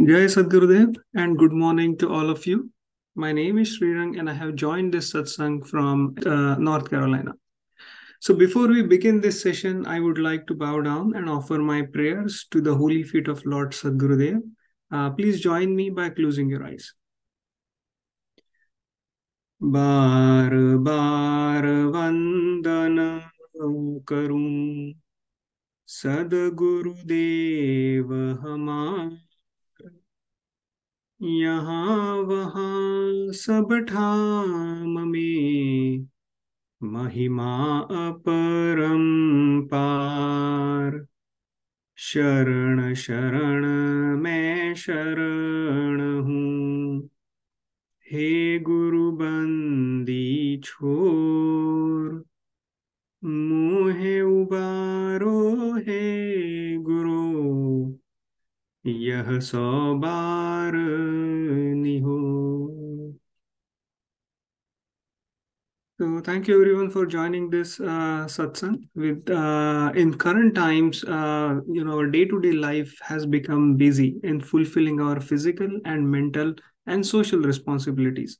Jai Sadgurudev and good morning to all of you. My name is Srirang and I have joined this satsang from uh, North Carolina. So before we begin this session, I would like to bow down and offer my prayers to the holy feet of Lord Sadgurudev. Uh, please join me by closing your eyes. बार बार वंदन करूं सदगुरुदेव हमार यहाँ वहाँ सब ठाम में महिमा अपरम पार। शरण शरण, मैं शरण हूँ। हे गुरु बंदी छोर, मोहे उबारो हे गुरु। यह सौ बार निहो So thank you everyone for joining this uh, satsang. With uh, in current times, uh, you know, our day-to-day life has become busy in fulfilling our physical and mental and social responsibilities.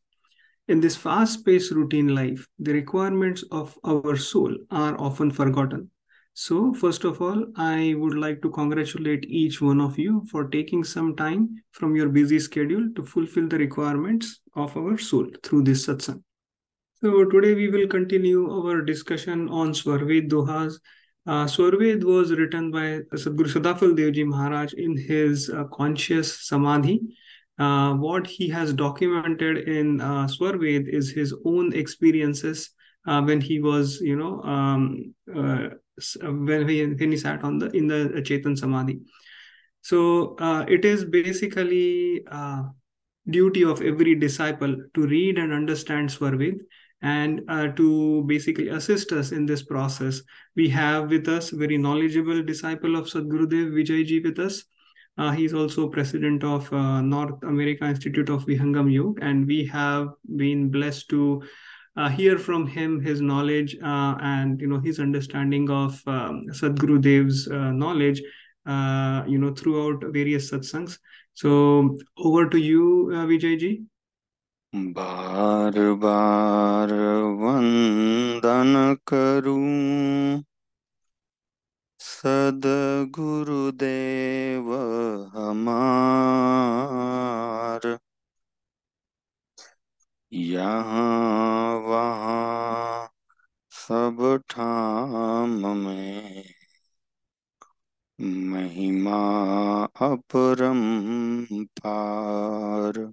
In this fast-paced routine life, the requirements of our soul are often forgotten. So, first of all, I would like to congratulate each one of you for taking some time from your busy schedule to fulfill the requirements of our soul through this satsang. So today we will continue our discussion on Swarved Dohas. Uh, Swarved was written by Sadguru Sadafal Devji Maharaj in his uh, conscious samadhi. Uh, what he has documented in uh, Swarved is his own experiences uh, when he was, you know, um, uh, when he when he sat on the in the Chetan Samadhi. So uh, it is basically uh, duty of every disciple to read and understand Swarved and uh, to basically assist us in this process, we have with us very knowledgeable disciple of Sadgurudev Vijayji with us. Uh, he's also president of uh, North America Institute of Vihangam Yoga, and we have been blessed to uh, hear from him his knowledge uh, and you know his understanding of um, Sadgurudev's uh, knowledge, you know, throughout various satsangs. So over to you, Vijayji. बार बार वंदन करूं सदगुरुदेव हमार यहाँ वहाँ सब ठाम में महिमा अपरम पार।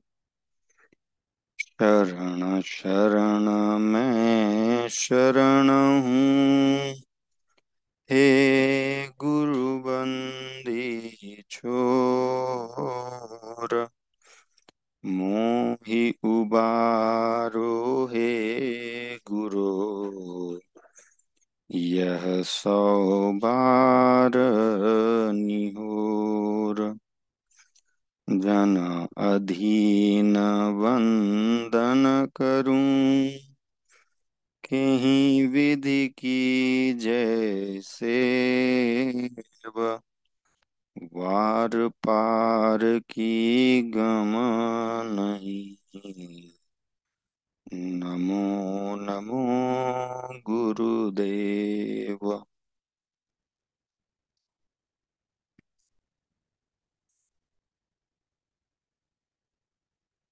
शरण शरण मैं शरण हूँ। हे गुरु बंदी छोर। मोहि उबारो हे गुरु। यह सौ बार निहोर। जन अधीन वंदन करूँ। कहीं विधि की जैसे वार पार की गम नहीं नमो नमो गुरुदेव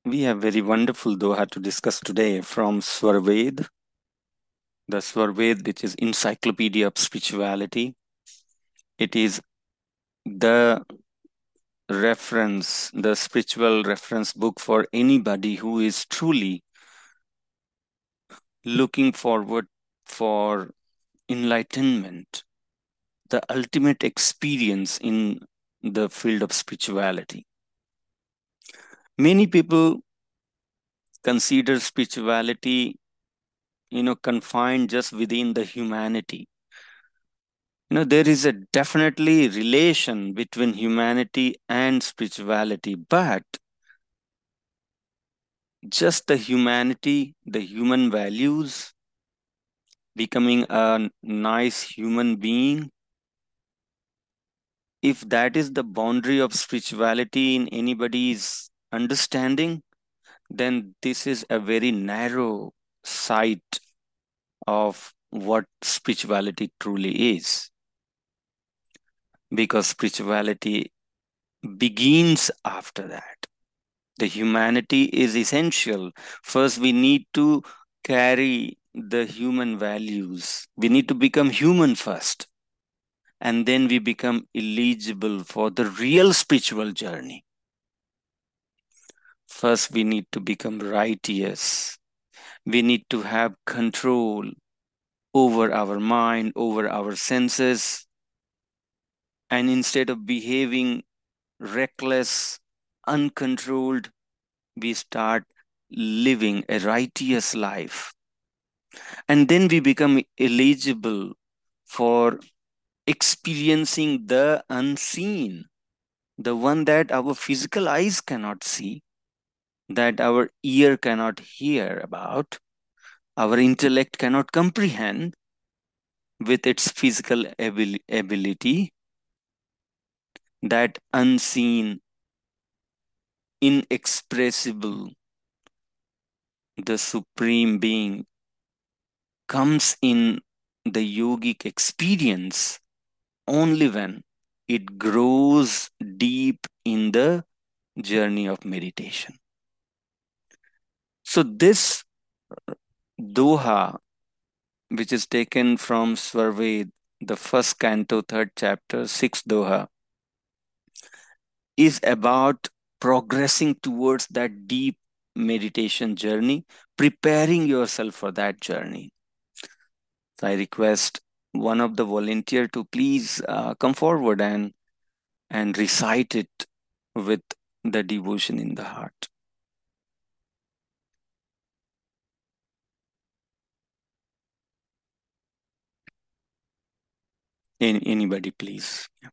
We have very wonderful Doha to discuss today from Swarved, the Swarved, which is Encyclopedia of Spirituality. It is the reference, the spiritual reference book for anybody who is truly looking forward for enlightenment, the ultimate experience in the field of spirituality. Many people consider spirituality, you know, confined just within the humanity. You know, there is a definitely relation between humanity and spirituality, but just the humanity, the human values, becoming a nice human being, if that is the boundary of spirituality in anybody's understanding, then this is a very narrow sight of what spirituality truly is. Because spirituality begins after that. The humanity is essential. First, we need to carry the human values. We need to become human first. And then we become eligible for the real spiritual journey. First, we need to become righteous. We need to have control over our mind, over our senses. And instead of behaving reckless, uncontrolled, we start living a righteous life. And then we become eligible for experiencing the unseen, the one that our physical eyes cannot see, that our ear cannot hear about, our intellect cannot comprehend with its physical abil- ability, that unseen, inexpressible, the Supreme Being comes in the yogic experience only when it grows deep in the journey of meditation. So, this Doha, which is taken from Svarved, the first canto, third chapter, sixth Doha, is about progressing towards that deep meditation journey, preparing yourself for that journey. So I request one of the volunteer to please uh, come forward and and recite it with the devotion in the heart. Any, anybody, please. Yeah.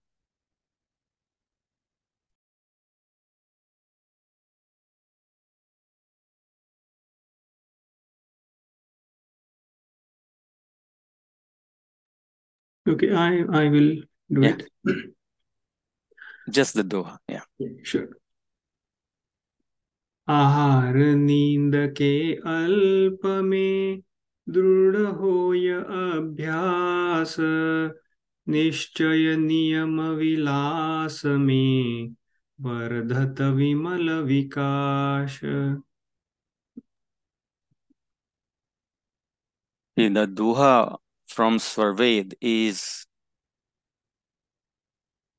Okay, I I will do Yeah. it. Just the Doha. Yeah. Sure. आहार नींद के अल्प में दृढ़ होय अभ्यास निश्चय नियम विलास में वर्धत विमल विकास See, the Doha from Svarved is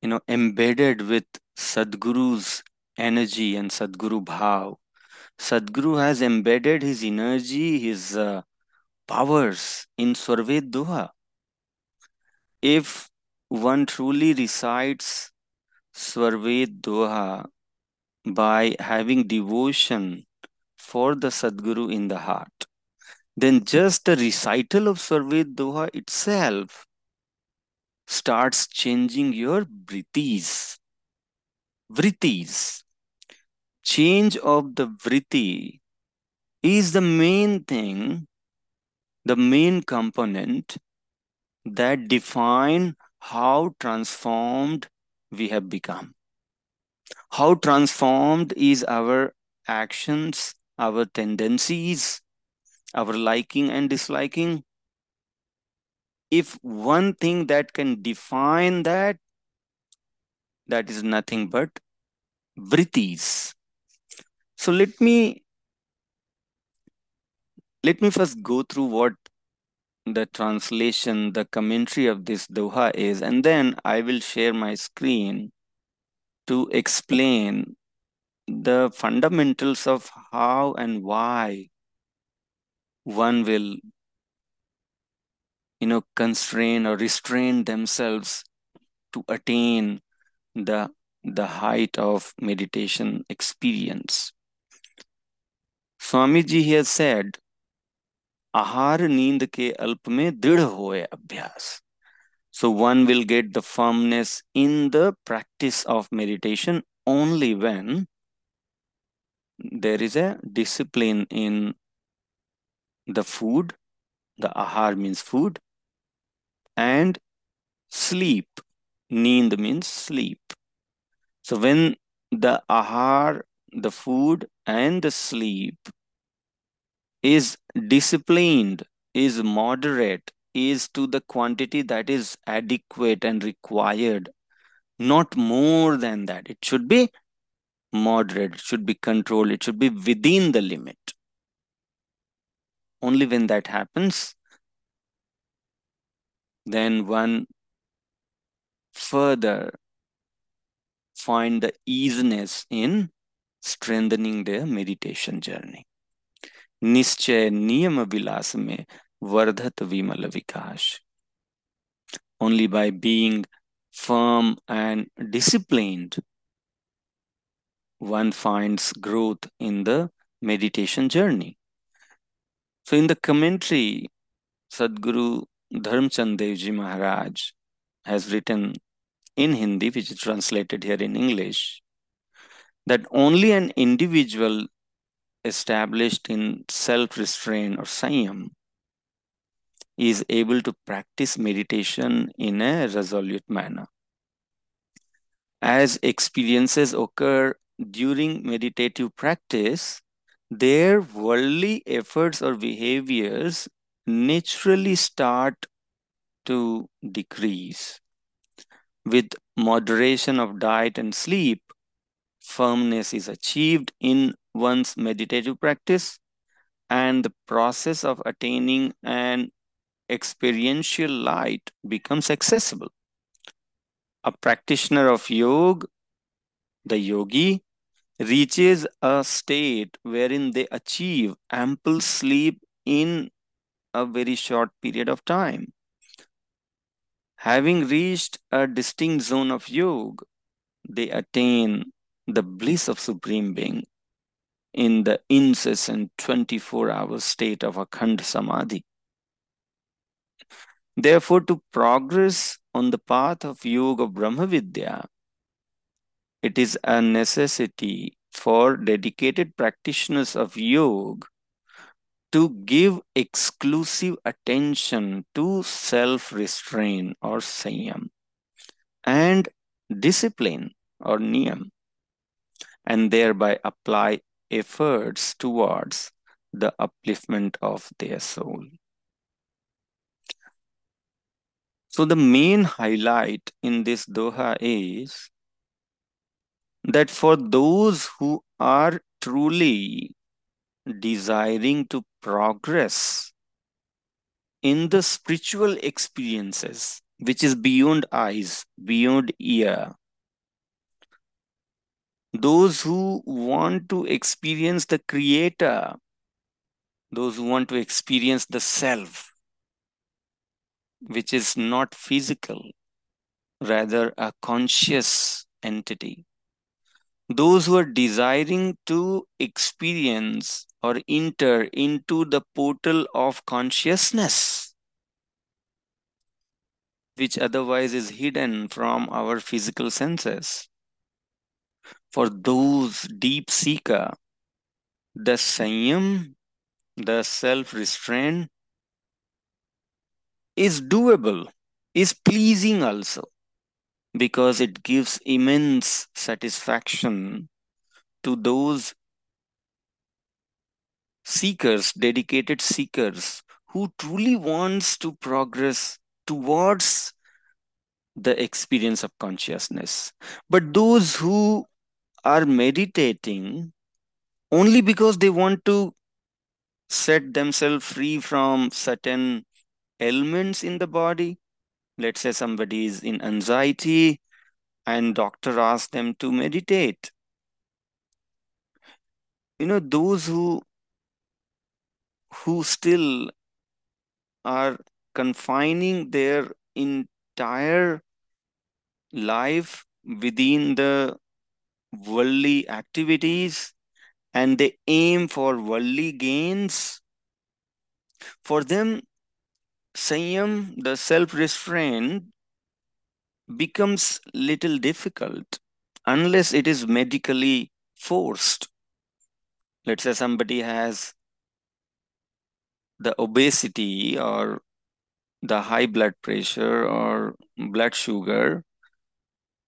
you know embedded with Sadguru's energy and Sadguru Bhav. Sadguru has embedded his energy, his uh, powers in Svarved Doha. If one truly recites Svarved Doha by having devotion for the Sadguru in the heart, then just the recital of Svarved Doha itself starts changing your vrittis. Vrittis. Change of the vritti is the main thing, the main component that define how transformed we have become. How transformed is our actions, our tendencies, our liking and disliking. If one thing that can define that, that is nothing but vrittis. So let me let me first go through what the translation, the commentary of this Doha is, and then I will share my screen to explain the fundamentals of how and why one will you know constrain or restrain themselves to attain the the height of meditation experience swamiji has said आहार नींद के अल्प में दृढ़ होए अभ्यास so one will get the firmness in the practice of meditation only when there is a discipline in the food the ahar means food and sleep Neend means sleep. So when the ahar, the food and the sleep is disciplined, is moderate, is to the quantity that is adequate and required, not more than that. It should be moderate, it should be controlled, it should be within the limit Only when that happens, then one further find the easiness in strengthening their meditation journey. निश्चय नियम विलास में वर्धत विमल विकास only by being firm and disciplined one finds growth in the meditation journey so in the commentary sadguru dharmchand devji maharaj has written in hindi which is translated here in english that only an individual established in self restraint or Sanyam is able to practice meditation in a resolute manner. As experiences occur during meditative practice, their worldly efforts or behaviors naturally start to decrease. With moderation of diet and sleep, firmness is achieved in one's meditative practice and the process of attaining an experiential light becomes accessible. A practitioner of yoga, the yogi, reaches a state wherein they achieve ample sleep in a very short period of time. Having reached a distinct zone of yoga, they attain the bliss of Supreme Being in the incessant 24 hour state of Akhand Samadhi. Therefore, to progress on the path of Yoga of Brahma Vidya, it is a necessity for dedicated practitioners of yoga to give exclusive attention to self restraint or sanyam and discipline or niyam and thereby apply efforts towards the upliftment of their soul. So, the main highlight in this Doha is that for those who are truly desiring to progress in the spiritual experiences, which is beyond eyes, beyond ear, those who want to experience the creator those who want to experience the self which is not physical rather a conscious entity those who are desiring to experience or enter into the portal of consciousness which otherwise is hidden from our physical senses for those deep seeker, the sanyam, the self-restraint is doable, is pleasing also, because it gives immense satisfaction to those seekers, dedicated seekers, who truly wants to progress towards the experience of consciousness. But those who are meditating only because they want to set themselves free from certain ailments in the body. Let's say somebody is in anxiety and doctor asks them to meditate. You know, those who who still are confining their entire life within the worldly activities and they aim for worldly gains, for them, Sanyam, the self restraint, becomes little difficult unless it is medically forced. Let's say somebody has the obesity or the high blood pressure or blood sugar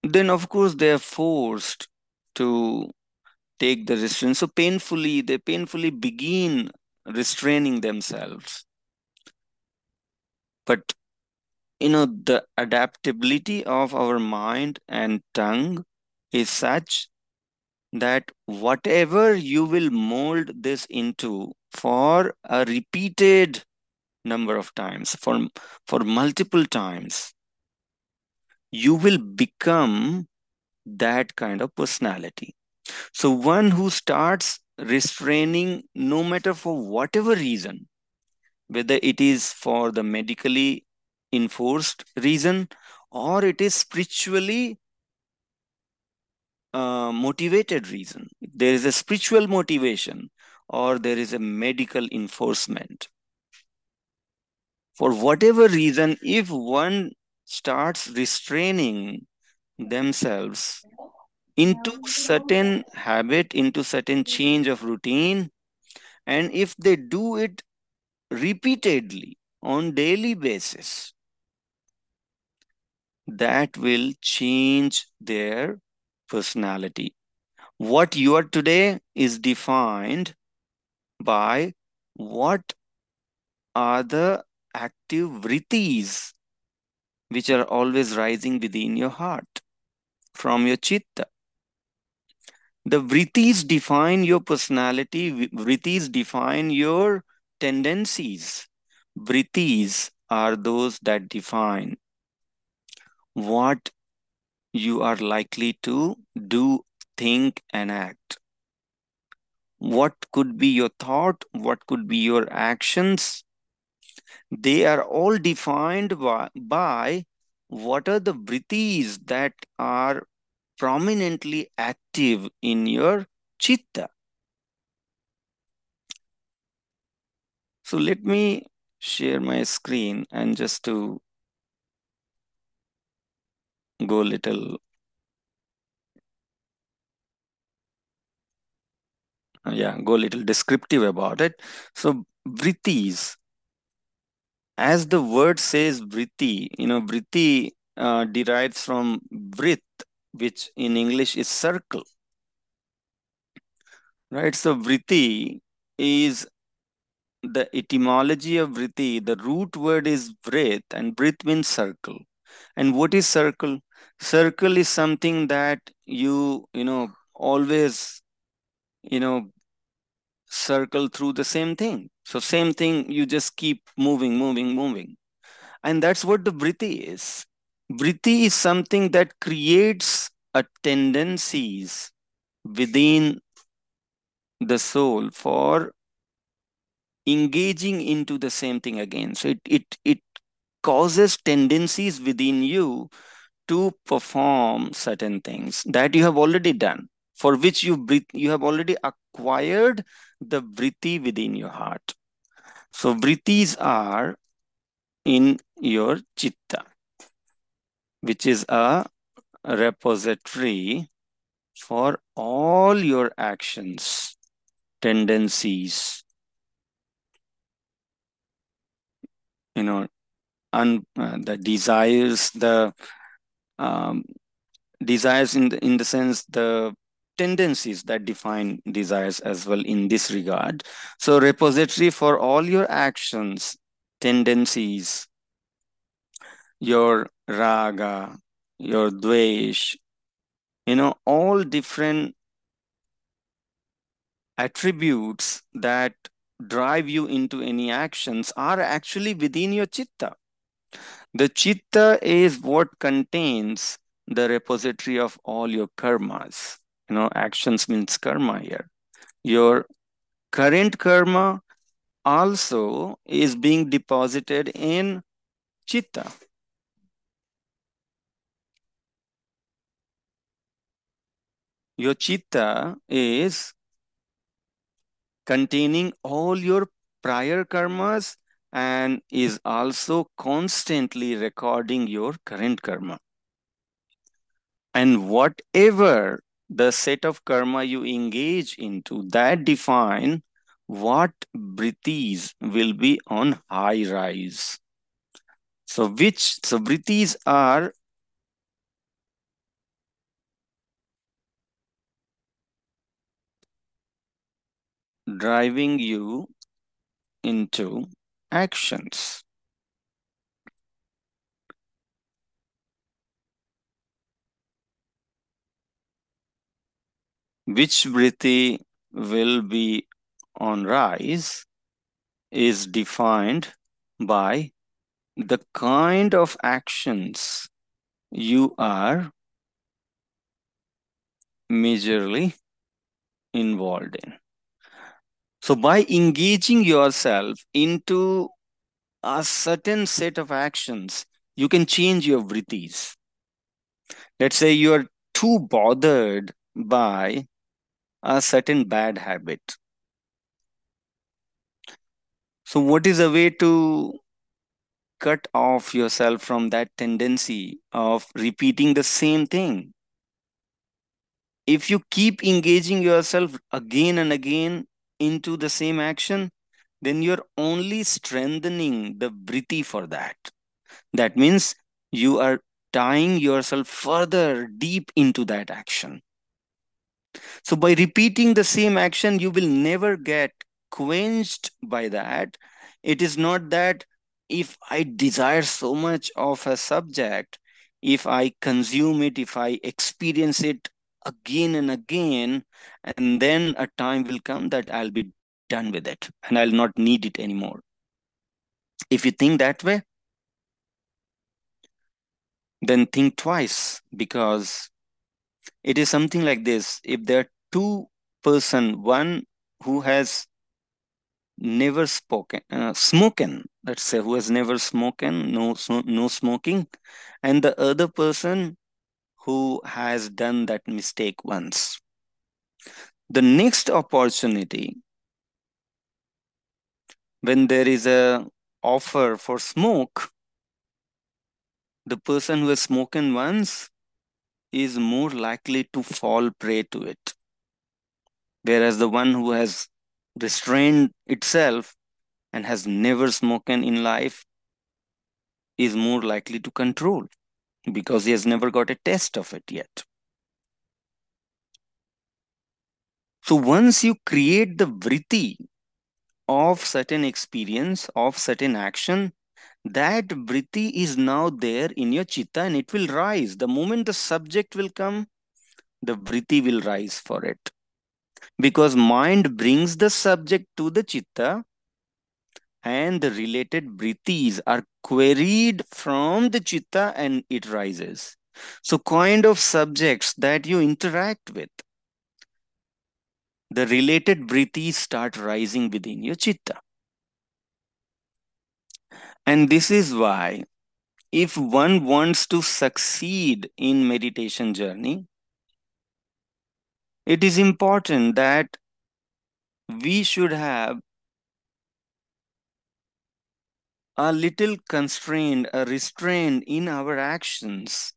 then of course they are forced to take the restraint. So painfully, they painfully begin restraining themselves. But you know, the adaptability of our mind and tongue is such that whatever you will mold this into for a repeated number of times, for, for multiple times, you will become that kind of personality. So, one who starts restraining, no matter for whatever reason, whether it is for the medically enforced reason or it is spiritually uh, motivated reason. There is a spiritual motivation or there is a medical enforcement. For whatever reason, if one starts restraining themselves into certain habit, into certain change of routine, and if they do it repeatedly on daily basis, that will change their personality. What you are today is defined by what are the active vrittis which are always rising within your heart from your chitta. The vrittis define your personality, vrittis define your tendencies. Vrittis are those that define what you are likely to do, think, and act. What could be your thought? What could be your actions? They are all defined by, by what are the vrittis that are prominently active in your chitta. So let me share my screen and just to go a little yeah go little descriptive about it. So vrittis as the word says vritti you know vritti uh, derives from vrit which in english is circle. Right? So vritti is the etymology of vritti the root word is vrit and vrit means circle. And what is circle? Circle is something that you you know always you know circle through the same thing. So same thing you just keep moving moving moving. And that's what the vritti is. Vritti is something that creates a tendencies within the soul for engaging into the same thing again so it it it causes tendencies within you to perform certain things that you have already done, for which you you have already acquired the vritti within your heart. So vrittis are in your chitta, which is a repository for all your actions, tendencies, you know, and uh, the desires, the um, desires in the, in the sense the tendencies that define desires as well in this regard. So repository for all your actions, tendencies, your raga, your dvesh, you know, all different attributes that drive you into any actions are actually within your chitta. The chitta is what contains the repository of all your karmas. You know, actions means karma here. Your current karma also is being deposited in chitta. Your chitta is containing all your prior karmas and is also constantly recording your current karma. And whatever the set of karma you engage into, that define what vrittis will be on high rise. So which, so vrittis are driving you into actions. Which vritti will be on rise is defined by the kind of actions you are majorly involved in. So, by engaging yourself into a certain set of actions, you can change your vrittis. Let's say you are too bothered by a certain bad habit. So, what is a way to cut off yourself from that tendency of repeating the same thing? If you keep engaging yourself again and again into the same action, then you're only strengthening the vritti for that. That means you are tying yourself further deep into that action. So by repeating the same action, you will never get quenched by that. It is not that if I desire so much of a subject, if I consume it, if I experience it again and again, and then a time will come that I'll be done with it and I'll not need it anymore. If you think that way, then think twice because it is something like this. If there are two person, one who has never spoken, uh, smoken, let's say, who has never spoken, no, no smoking, and the other person who has done that mistake once. The next opportunity, when there is a offer for smoke, the person who has smoked once is more likely to fall prey to it. Whereas the one who has restrained itself and has never smoked in life is more likely to control because he has never got a test of it yet. So once you create the vritti of certain experience, of certain action, that vritti is now there in your chitta and it will rise. The moment the subject will come, the vritti will rise for it. Because mind brings the subject to the chitta and the related vrittis are queried from the chitta and it rises. So kind of subjects that you interact with, the related vrittis start rising within your chitta. And this is why if one wants to succeed in meditation journey, it is important that we should have a little constrained, a restraint in our actions,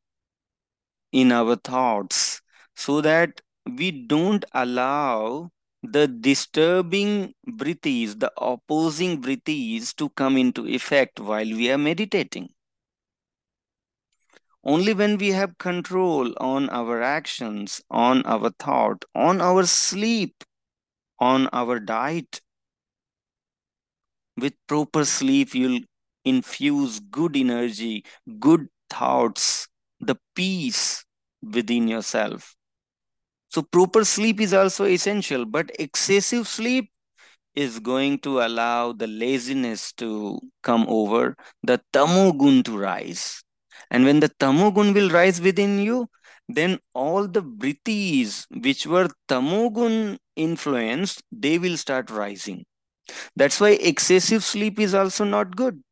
in our thoughts, so that we don't allow the disturbing vrittis, the opposing vrittis to come into effect while we are meditating. Only when we have control on our actions, on our thought, on our sleep, on our diet, with proper sleep, you'll infuse good energy, good thoughts, the peace within yourself. So proper sleep is also essential, but excessive sleep is going to allow the laziness to come over, the tamogun to rise. And when the tamogun will rise within you, then all the vrittis which were tamogun influenced, they will start rising. That's why excessive sleep is also not good.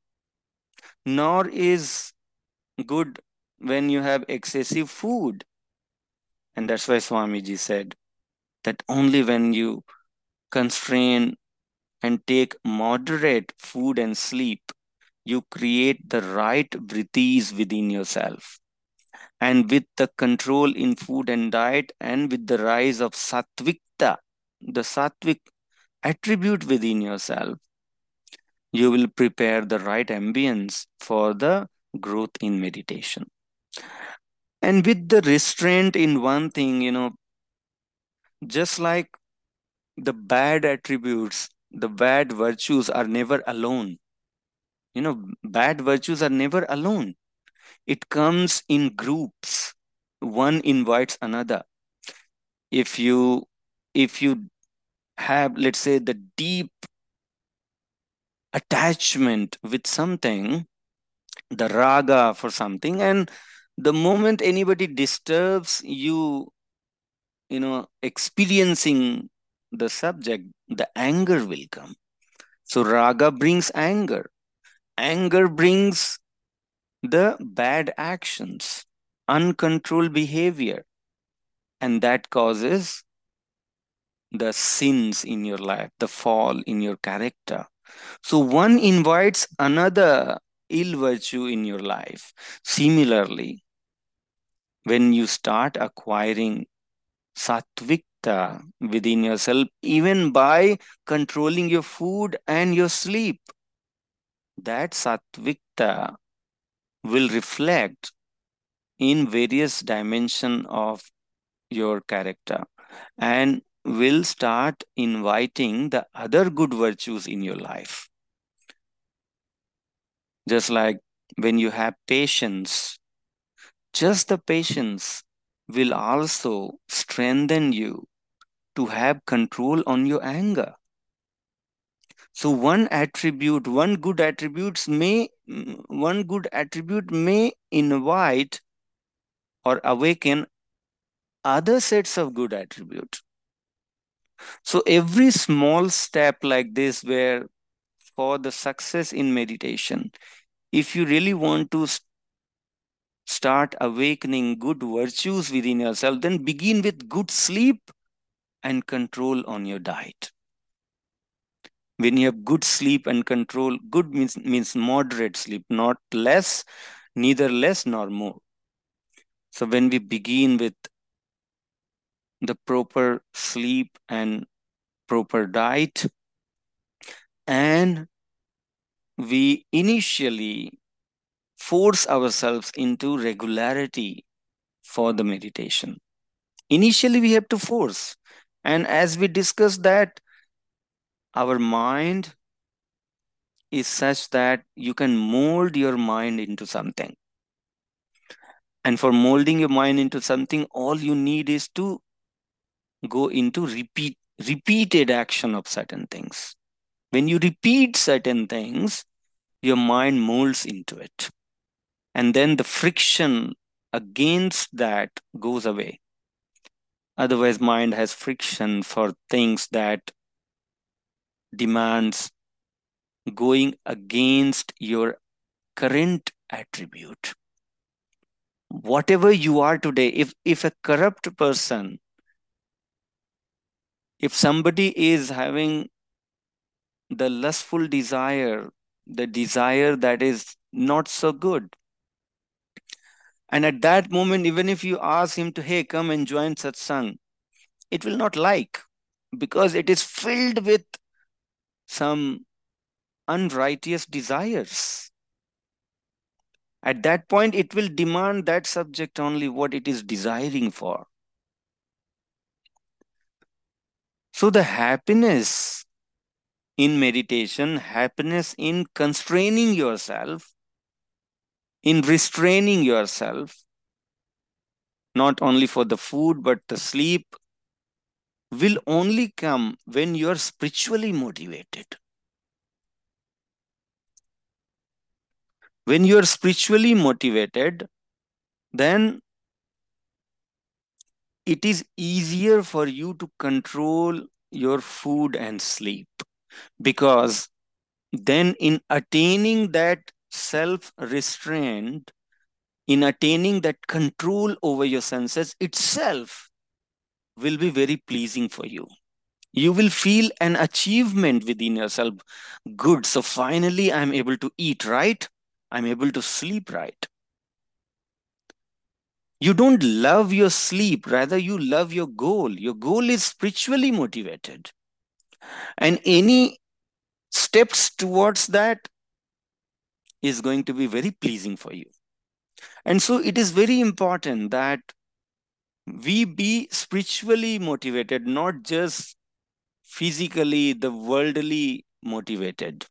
Nor is good when you have excessive food. And that's why Swamiji said that only when you constrain and take moderate food and sleep, you create the right vrittis within yourself. And with the control in food and diet, and with the rise of sattvikta, the sattvic attribute within yourself, you will prepare the right ambience for the growth in meditation and with the restraint in one thing you know just like the bad attributes, the bad virtues are never alone. You know, bad virtues are never alone. It comes in groups. One invites another. If you if you have, let's say, the deep attachment with something, the raga for something, and the moment anybody disturbs you, you know, experiencing the subject, the anger will come. So raga brings anger. Anger brings the bad actions, uncontrolled behavior, and that causes the sins in your life, the fall in your character. So one invites another ill virtue in your life. Similarly, when you start acquiring sattvikta within yourself, even by controlling your food and your sleep, that sattvikta will reflect in various dimension of your character and will start inviting the other good virtues in your life. Just like when you have patience, just the patience will also strengthen you to have control on your anger. So one attribute, one good attributes may, one good attribute may invite or awaken other sets of good attributes. So every small step like this, where for the success in meditation, if you really want to start awakening good virtues within yourself, then begin with good sleep and control on your diet. When you have good sleep and control, good means, means moderate sleep, not less, neither less nor more. So when we begin with the proper sleep and proper diet. And we initially force ourselves into regularity for the meditation. Initially, we have to force. And as we discussed that, our mind is such that you can mold your mind into something. And for molding your mind into something, all you need is to go into repeat repeated action of certain things. When you repeat certain things your mind molds into it. And then the friction against that goes away. Otherwise mind has friction for things that demands going against your current attribute. Whatever you are today if if a corrupt person if somebody is having the lustful desire, the desire that is not so good, and at that moment, even if you ask him to, hey, come and join satsang, it will not like because it is filled with some unrighteous desires. At that point, it will demand that subject only what it is desiring for. So the happiness in meditation, happiness in constraining yourself, in restraining yourself, not only for the food but the sleep, will only come when you are spiritually motivated. When you are spiritually motivated, then it is easier for you to control your food and sleep because then in attaining that self restraint in attaining that control over your senses itself will be very pleasing for you. You will feel an achievement within yourself. Good so finally i'm able to eat right. I'm able to sleep right you don't love your sleep rather you love your goal. Your goal is spiritually motivated. And any steps towards that is going to be very pleasing for you. And so it is very important that we be spiritually motivated not just physically, the worldly motivated.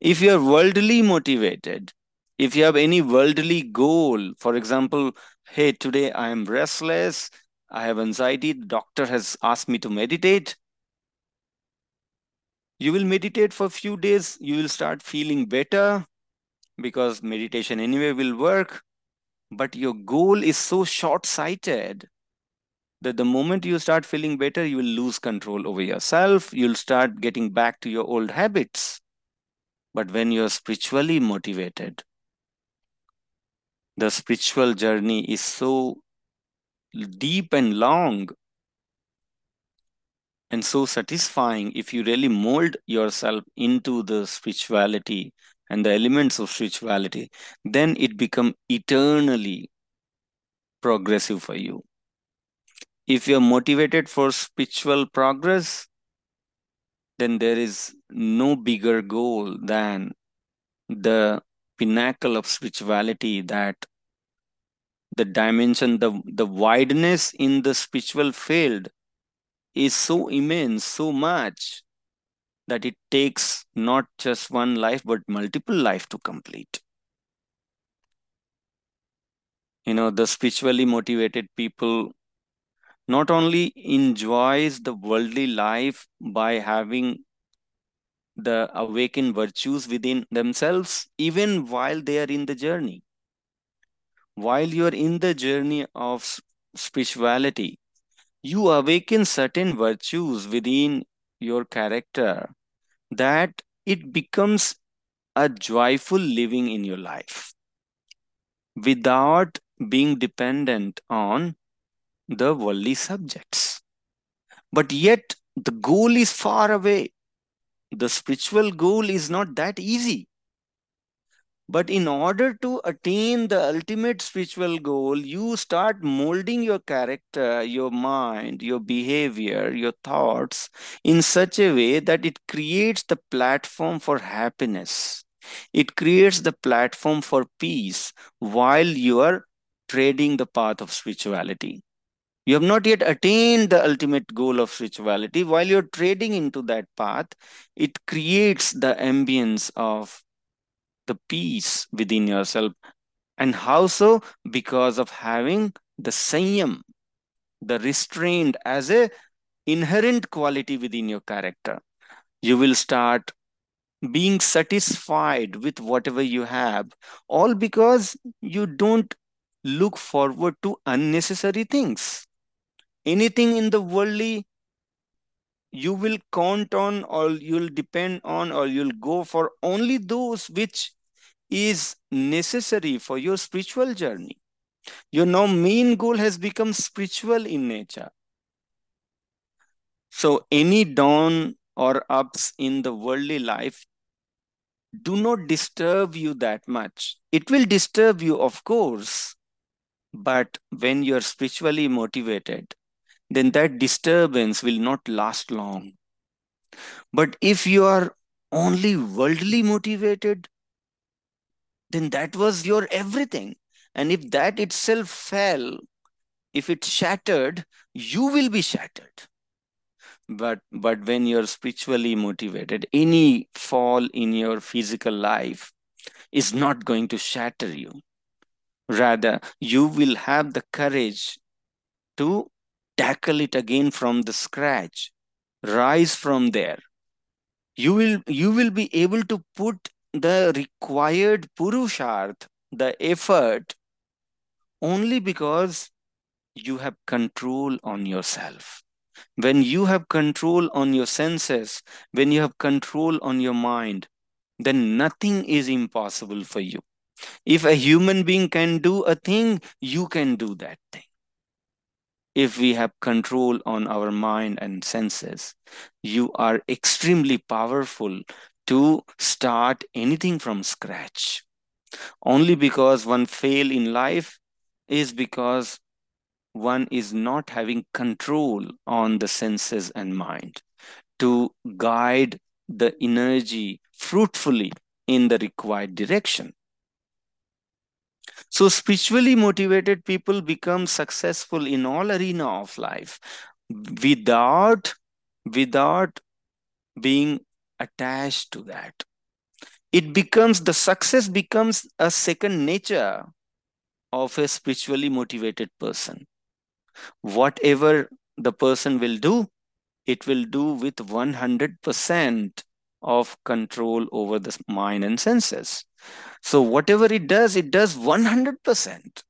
If you are worldly motivated, if you have any worldly goal, for example, hey, today I am restless, I have anxiety, the doctor has asked me to meditate. You will meditate for a few days, you will start feeling better because meditation anyway will work. But your goal is so short sighted that the moment you start feeling better, you will lose control over yourself. You'll start getting back to your old habits. But when you're spiritually motivated, the spiritual journey is so deep and long and so satisfying if you really mold yourself into the spirituality and the elements of spirituality then it become eternally progressive for you. If you're motivated for spiritual progress then there is no bigger goal than the pinnacle of spirituality that the dimension the the wideness in the spiritual field is so immense so much that it takes not just one life but multiple life to complete. You know the spiritually motivated people not only enjoys the worldly life by having the awakened virtues within themselves even while they are in the journey while you are in the journey of spirituality you awaken certain virtues within your character that it becomes a joyful living in your life without being dependent on the worldly subjects. But yet, the goal is far away. The spiritual goal is not that easy. But in order to attain the ultimate spiritual goal, you start molding your character, your mind, your behavior, your thoughts in such a way that it creates the platform for happiness. It creates the platform for peace while you are trading the path of spirituality. You have not yet attained the ultimate goal of spirituality. While you're trading into that path, it creates the ambience of the peace within yourself. And how so? Because of having the sanyam, the restraint as a inherent quality within your character. You will start being satisfied with whatever you have, all because you don't look forward to unnecessary things anything in the worldly you will count on or you'll depend on or you'll go for only those which is necessary for your spiritual journey. Your now main goal has become spiritual in nature. So any dawn or ups in the worldly life do not disturb you that much. It will disturb you of course but when you're spiritually motivated then that disturbance will not last long. But if you are only worldly motivated, then that was your everything. And if that itself fell, if it shattered, you will be shattered. But but when you're spiritually motivated, any fall in your physical life is not going to shatter you. Rather, you will have the courage to tackle it again from the scratch rise from there. You will you will be able to put the required purusharth the effort only because you have control on yourself. When you have control on your senses when you have control on your mind then nothing is impossible for you. If a human being can do a thing you can do that thing if we have control on our mind and senses, you are extremely powerful to start anything from scratch. Only because one fail in life is because one is not having control on the senses and mind to guide the energy fruitfully in the required direction. So spiritually motivated people become successful in all arena of life without without being attached to that. It becomes the success becomes a second nature of a spiritually motivated person. Whatever the person will do it will do with 100% of control over the mind and senses so whatever it does it does 100%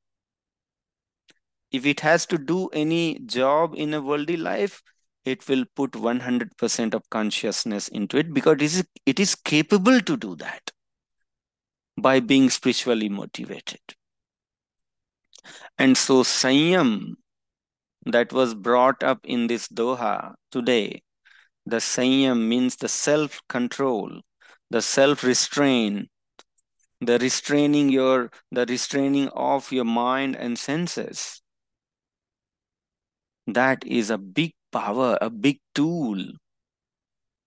if it has to do any job in a worldly life it will put 100% of consciousness into it because it is, it is capable to do that by being spiritually motivated. And so, Sanyam that was brought up in this Doha today, the Sanyam means the self control, the self restraint, the restraining your the restraining of your mind and senses that is a big power, a big tool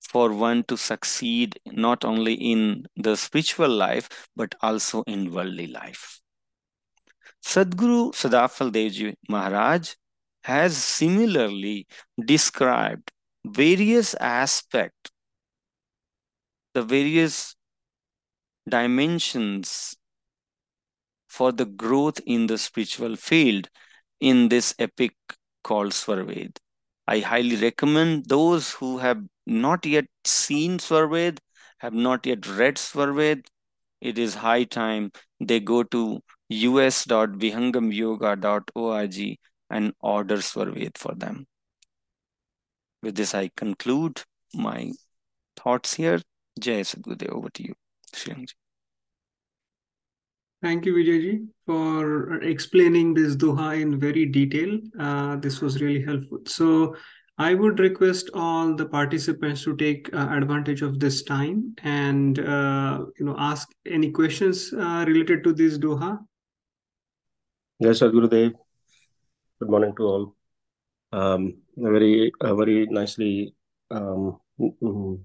for one to succeed not only in the spiritual life but also in worldly life. Sadguru Sadafal Devji Maharaj has similarly described various aspects, the various dimensions for the growth in the spiritual field in this epic called Swarved. I highly recommend those who have not yet seen Swarved, have not yet read Swarved. It is high time they go to us.vihangamyoga.org and order Swarved for them. With this, I conclude my thoughts here. Jai Sadgurudev, over to you, Shriyangji. Thank you, Vijayji, for explaining this Doha in very detail. Uh, this was really helpful. So I would request all the participants to take uh, advantage of this time and uh, you know ask any questions uh, related to this Doha. Yes, Gurudev. Good morning to all. Um, very, uh, very nicely um,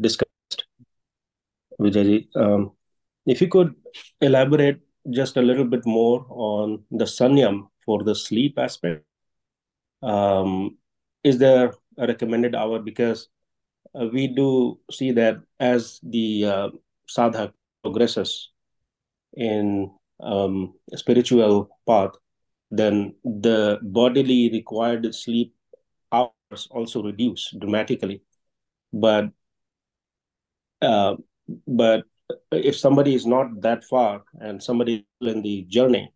discussed, Vijayji. Um, if you could elaborate just a little bit more on the sanyam for the sleep aspect. Um, is there a recommended hour? Because uh, we do see that as the uh, sadhak progresses in um, spiritual path, then the bodily required sleep hours also reduce dramatically. But uh, but if somebody is not that far and somebody in the journey,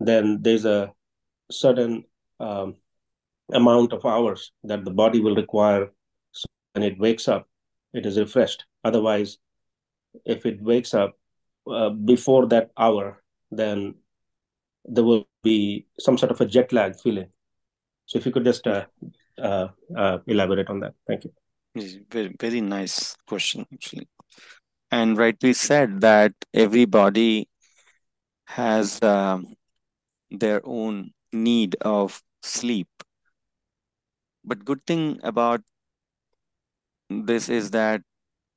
then there's a certain um, amount of hours that the body will require. So when it wakes up, it is refreshed. Otherwise, if it wakes up uh, before that hour, then there will be some sort of a jet lag feeling. So if you could just uh, uh, uh elaborate on that. Thank you. Very, very nice question, actually and rightly said that everybody has um, their own need of sleep but good thing about this is that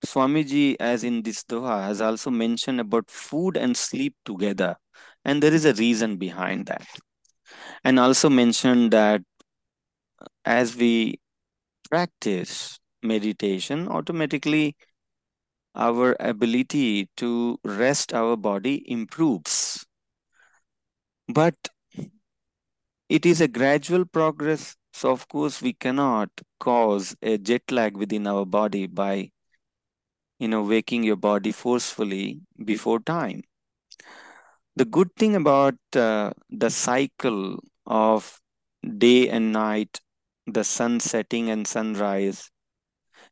swamiji as in this doha has also mentioned about food and sleep together and there is a reason behind that and also mentioned that as we practice meditation automatically our ability to rest our body improves. But it is a gradual progress. So, of course, we cannot cause a jet lag within our body by, you know, waking your body forcefully before time. The good thing about uh, the cycle of day and night, the sun setting and sunrise,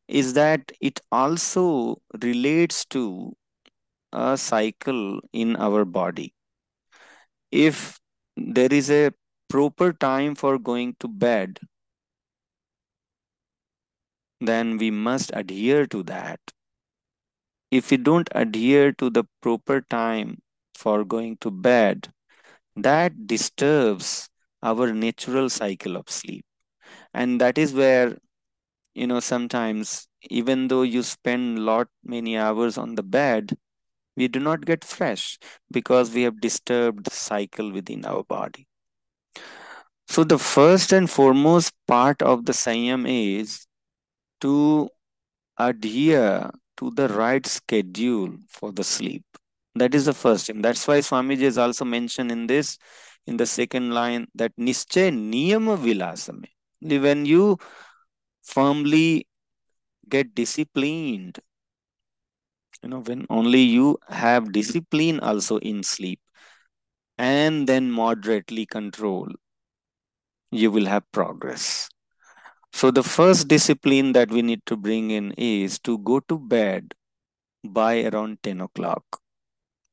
is that it also relates to a cycle in our body. If there is a proper time for going to bed, then we must adhere to that. If we don't adhere to the proper time for going to bed, that disturbs our natural cycle of sleep. And that is where you know sometimes even though you spend lot many hours on the bed we do not get fresh because we have disturbed the cycle within our body so the first and foremost part of the sanyam is to adhere to the right schedule for the sleep. That is the first thing. That's why Swamiji has also mentioned in this, in the second line, that Nischay Niyama Vilasame. When you firmly get disciplined, you know, when only you have discipline also in sleep and then moderately control, you will have progress. So the first discipline that we need to bring in is to go to bed by around 10 o'clock.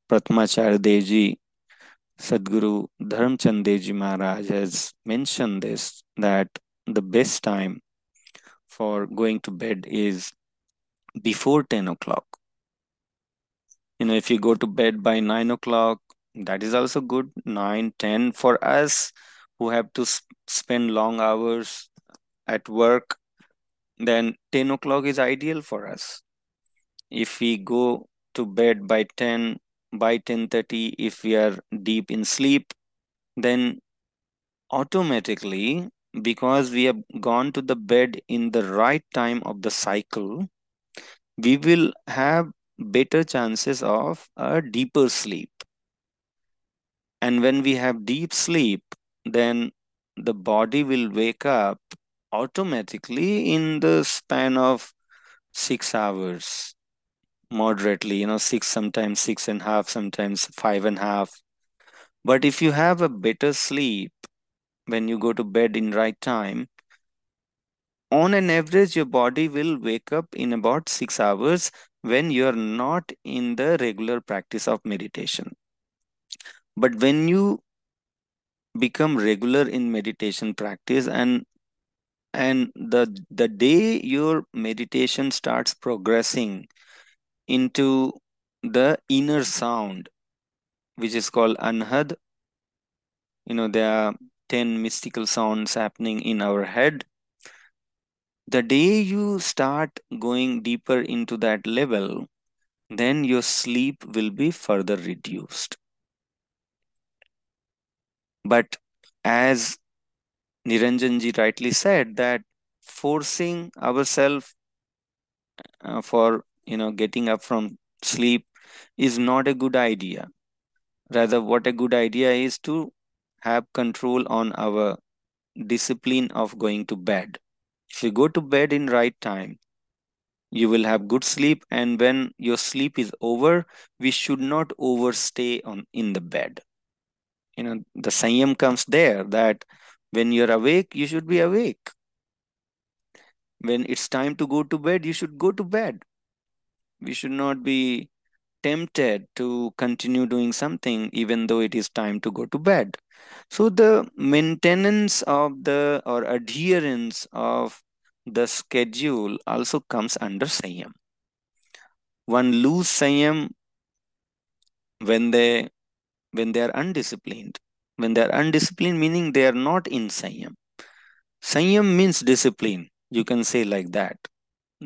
Pratmacharya Deji, Sadguru Dharamchand Deji Maharaj has mentioned this, that the best time for going to bed is before 10 o'clock. You know, if you go to bed by 9 o'clock, that is also good. 9, 10 for us who have to sp spend long hours at work, then 10 o'clock is ideal for us. If we go to bed by 10, by 10.30, if we are deep in sleep, then automatically, because we have gone to the bed in the right time of the cycle, we will have better chances of a deeper sleep. And when we have deep sleep, then the body will wake up automatically in the span of six hours moderately you know six sometimes six and a half sometimes five and a half but if you have a better sleep when you go to bed in right time. On an average your body will wake up in about six hours when you're not in the regular practice of meditation. But when you become regular in meditation practice and and the the day your meditation starts progressing into the inner sound which is called anhad you know there are 10 mystical sounds happening in our head the day you start going deeper into that level then your sleep will be further reduced but as Niranjanji rightly said that forcing ourselves uh, for you know getting up from sleep is not a good idea. Rather, what a good idea is to have control on our discipline of going to bed. If you go to bed in right time, you will have good sleep and when your sleep is over we should not overstay on in the bed you know the sanyam comes there that when you're awake, you should be awake. When it's time to go to bed, you should go to bed. We should not be tempted to continue doing something even though it is time to go to bed. So the maintenance of the or adherence of the schedule also comes under Sanyam. One lose Sanyam when they when they are undisciplined. When they are undisciplined meaning they are not in sanyam sanyam means discipline. You can say like that.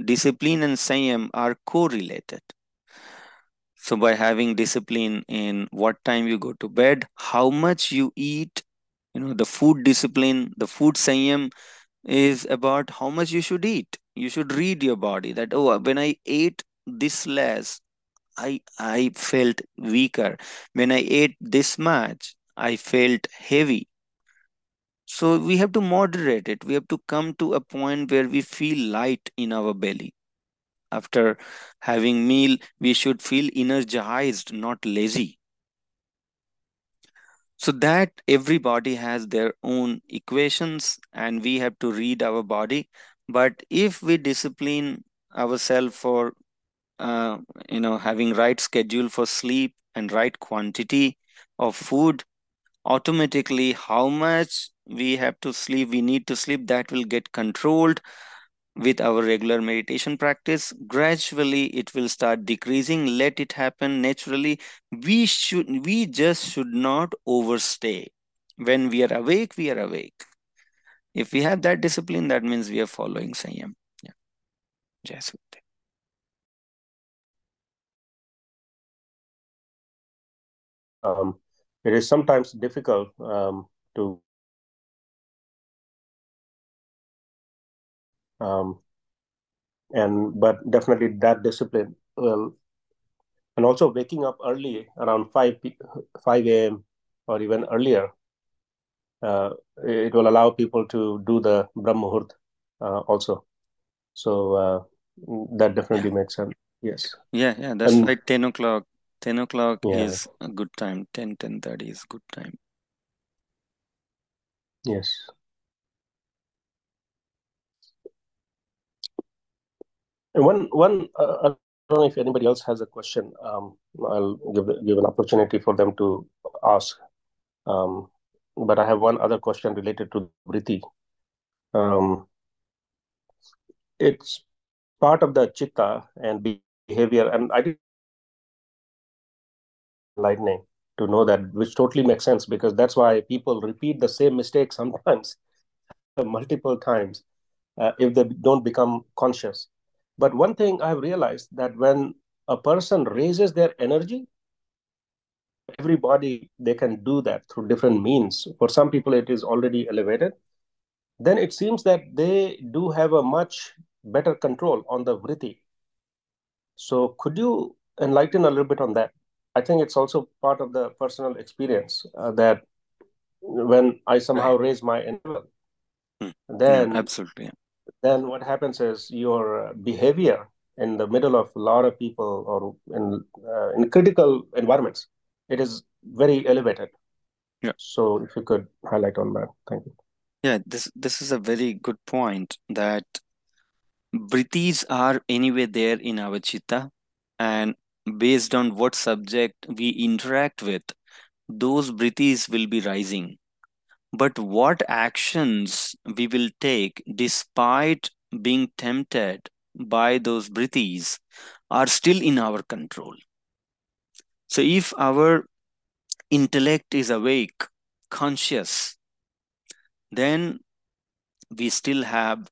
Discipline and sanyam are correlated so by having discipline in what time you go to bed how much you eat you know the food discipline the food sanyam is about how much you should eat you should read your body that oh when i ate this less i i felt weaker when i ate this much I felt heavy. So we have to moderate it. We have to come to a point where we feel light in our belly. After having meal, we should feel energized, not lazy. So that everybody has their own equations and we have to read our body. But if we discipline ourselves for, uh, you know, having right schedule for sleep and right quantity of food, automatically how much we have to sleep we need to sleep that will get controlled with our regular meditation practice gradually it will start decreasing. Let it happen naturally. We should we just should not overstay. When we are awake we are awake. If we have that discipline that means we are following sanyam. Yeah. Jai um it is sometimes difficult um, to um, and but definitely that discipline will and also waking up early around 5 5 a.m or even earlier uh, it will allow people to do the brahmuhurt uh, also so uh, that definitely Yeah. makes sense yes Yeah, yeah, that's and why 10 o'clock. 10 o'clock yeah is a good time. 10, 10.30 is good time. yes one one uh, I don't know if anybody else has a question. Um, I'll give an opportunity for them to ask. Um, but I have one other question related to Vritti. Um, it's part of the chitta and behavior, and I did lightning to know that, which totally makes sense because that's why people repeat the same mistake sometimes, multiple times, uh, if they don't become conscious. But one thing I've realized that when a person raises their energy, everybody they can do that through different means. For some people, it is already elevated. Then it seems that they do have a much better control on the vritti. So could you enlighten a little bit on that? I think it's also part of the personal experience uh, that when I somehow Right. raise my level, Hmm. Yeah, then absolutely. Yeah. Then what happens is your behavior in the middle of a lot of people or in uh, in critical environments, it is very elevated. Yeah. So if you could highlight on that, thank you. Yeah, this this is a very good point that vrittis are anyway there in our chitta, and based on what subject we interact with, those vrittis will be rising. But what actions we will take despite being tempted by those vrittis are still in our control. So if our intellect is awake, conscious, then we still have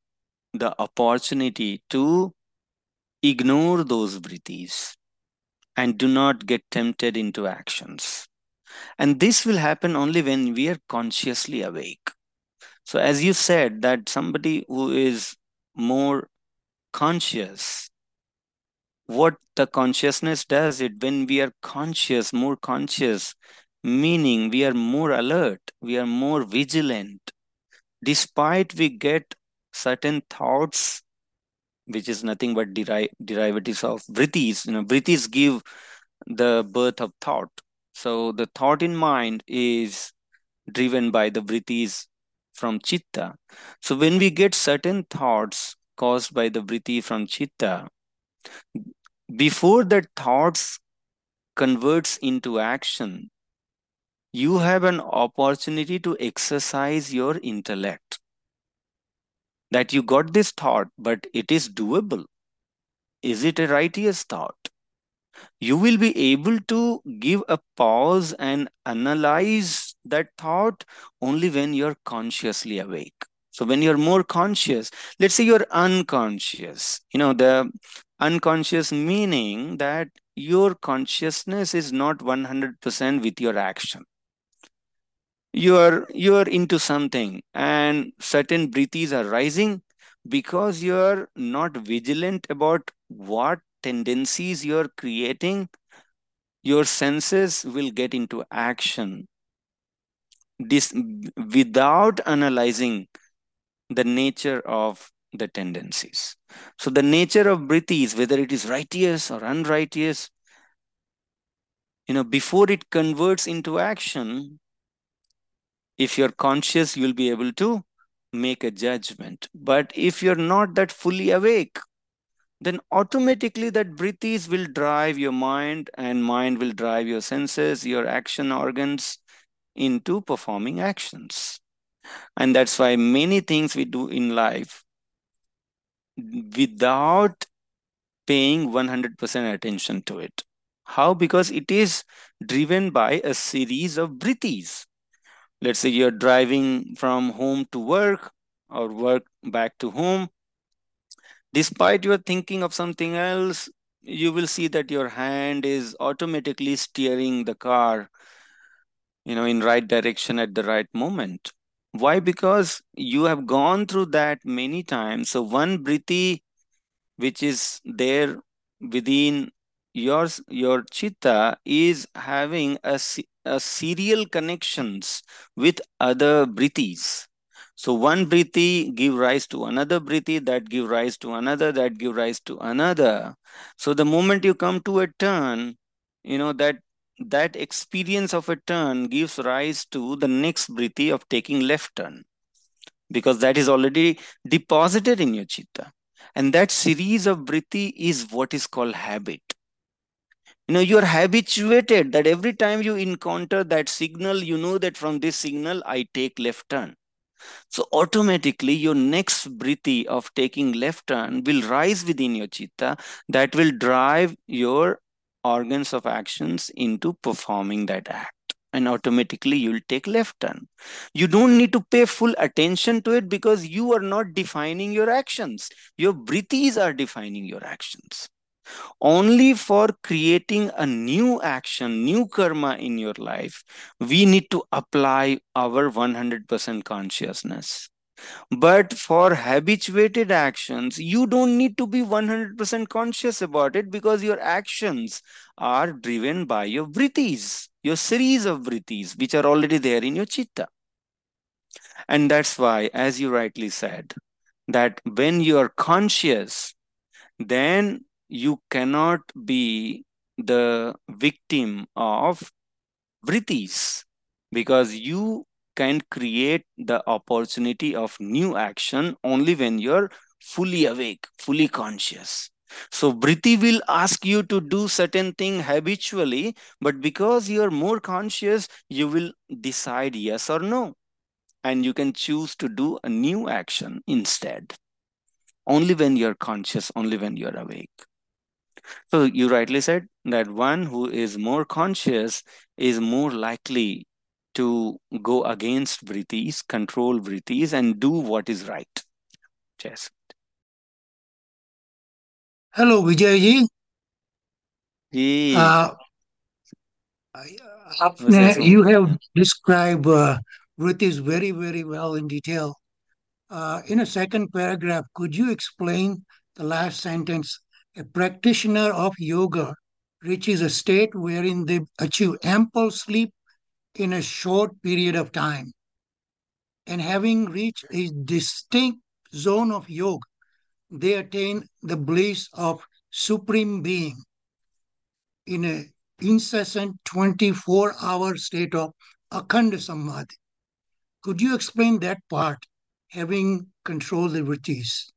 the opportunity to ignore those vrittis and do not get tempted into actions. And this will happen only when we are consciously awake. So, as you said, that somebody who is more conscious, what the consciousness does it when we are conscious, more conscious, meaning we are more alert, we are more vigilant, despite we get certain thoughts which is nothing but deri- derivatives of vrittis you know vrittis give the birth of thought so the thought in mind is driven by the vrittis from chitta. So when we get certain thoughts caused by the vritti from chitta before that thoughts converts into action you have an opportunity to exercise your intellect. That you got this thought but it is doable. Is it a righteous thought you will be able to give a pause and analyze that thought only when you're consciously awake. So when you're more conscious let's say you're unconscious you know the unconscious meaning that your consciousness is not 100% with your action. You're you're into something and certain vrittis are rising because you're not vigilant about what tendencies you're creating your senses will get into action. This without analyzing the nature of the tendencies. So the nature of vrittis whether it is righteous or unrighteous you know before it converts into action if you're conscious you'll be able to make a judgment. But if you're not that fully awake then automatically that vrittis will drive your mind and mind will drive your senses your action organs into performing actions. And that's why many things we do in life without paying 100% attention to it. How? Because it is driven by a series of vrittis let's say you're driving from home to work or work back to home despite you're thinking of something else you will see that your hand is automatically steering the car you know in right direction at the right moment. Why? Because you have gone through that many times. So one vritti which is there within your your chitta is having a, a serial connections with other vrittis so one vritti give rise to another vritti that give rise to another that give rise to another. So the moment you come to a turn you know that that experience of a turn gives rise to the next vritti of taking left turn because that is already deposited in your chitta. And that series of vritti is what is called habit. You know you're habituated that every time you encounter that signal you know that from this signal i take left turn so automatically your next vritti of taking left turn will rise within your chitta that will drive your organs of actions into performing that act. And automatically you'll take left turn. You don't need to pay full attention to it because you are not defining your actions. Your vrittis are defining your actions only for creating a new action, new karma in your life, we need to apply our 100% consciousness. But for habituated actions, you don't need to be 100% conscious about it because your actions are driven by your vrittis, your series of vrittis, which are already there in your chitta. And that's why, as you rightly said, that when you are conscious, then you cannot be the victim of vrittis because you can create the opportunity of new action only when you're fully awake, fully conscious. So vritti will ask you to do certain thing habitually, but because you're more conscious, you will decide yes or no. And you can choose to do a new action instead. Only when you're conscious, only when you're awake. So you rightly said that one who is more conscious is more likely to go against vrittis, control vrittis, and do what is right. Yes. Hello, Vijay ji. Uh, you have described uh, vrittis very, very well in detail. Uh, in a second paragraph, could you explain the last sentence a practitioner of yoga reaches a state wherein they achieve ample sleep in a short period of time. And having reached a distinct zone of yoga, they attain the bliss of supreme being in an incessant 24 hour state of akhanda samadhi. Could you explain that part, having controlled the vrittis?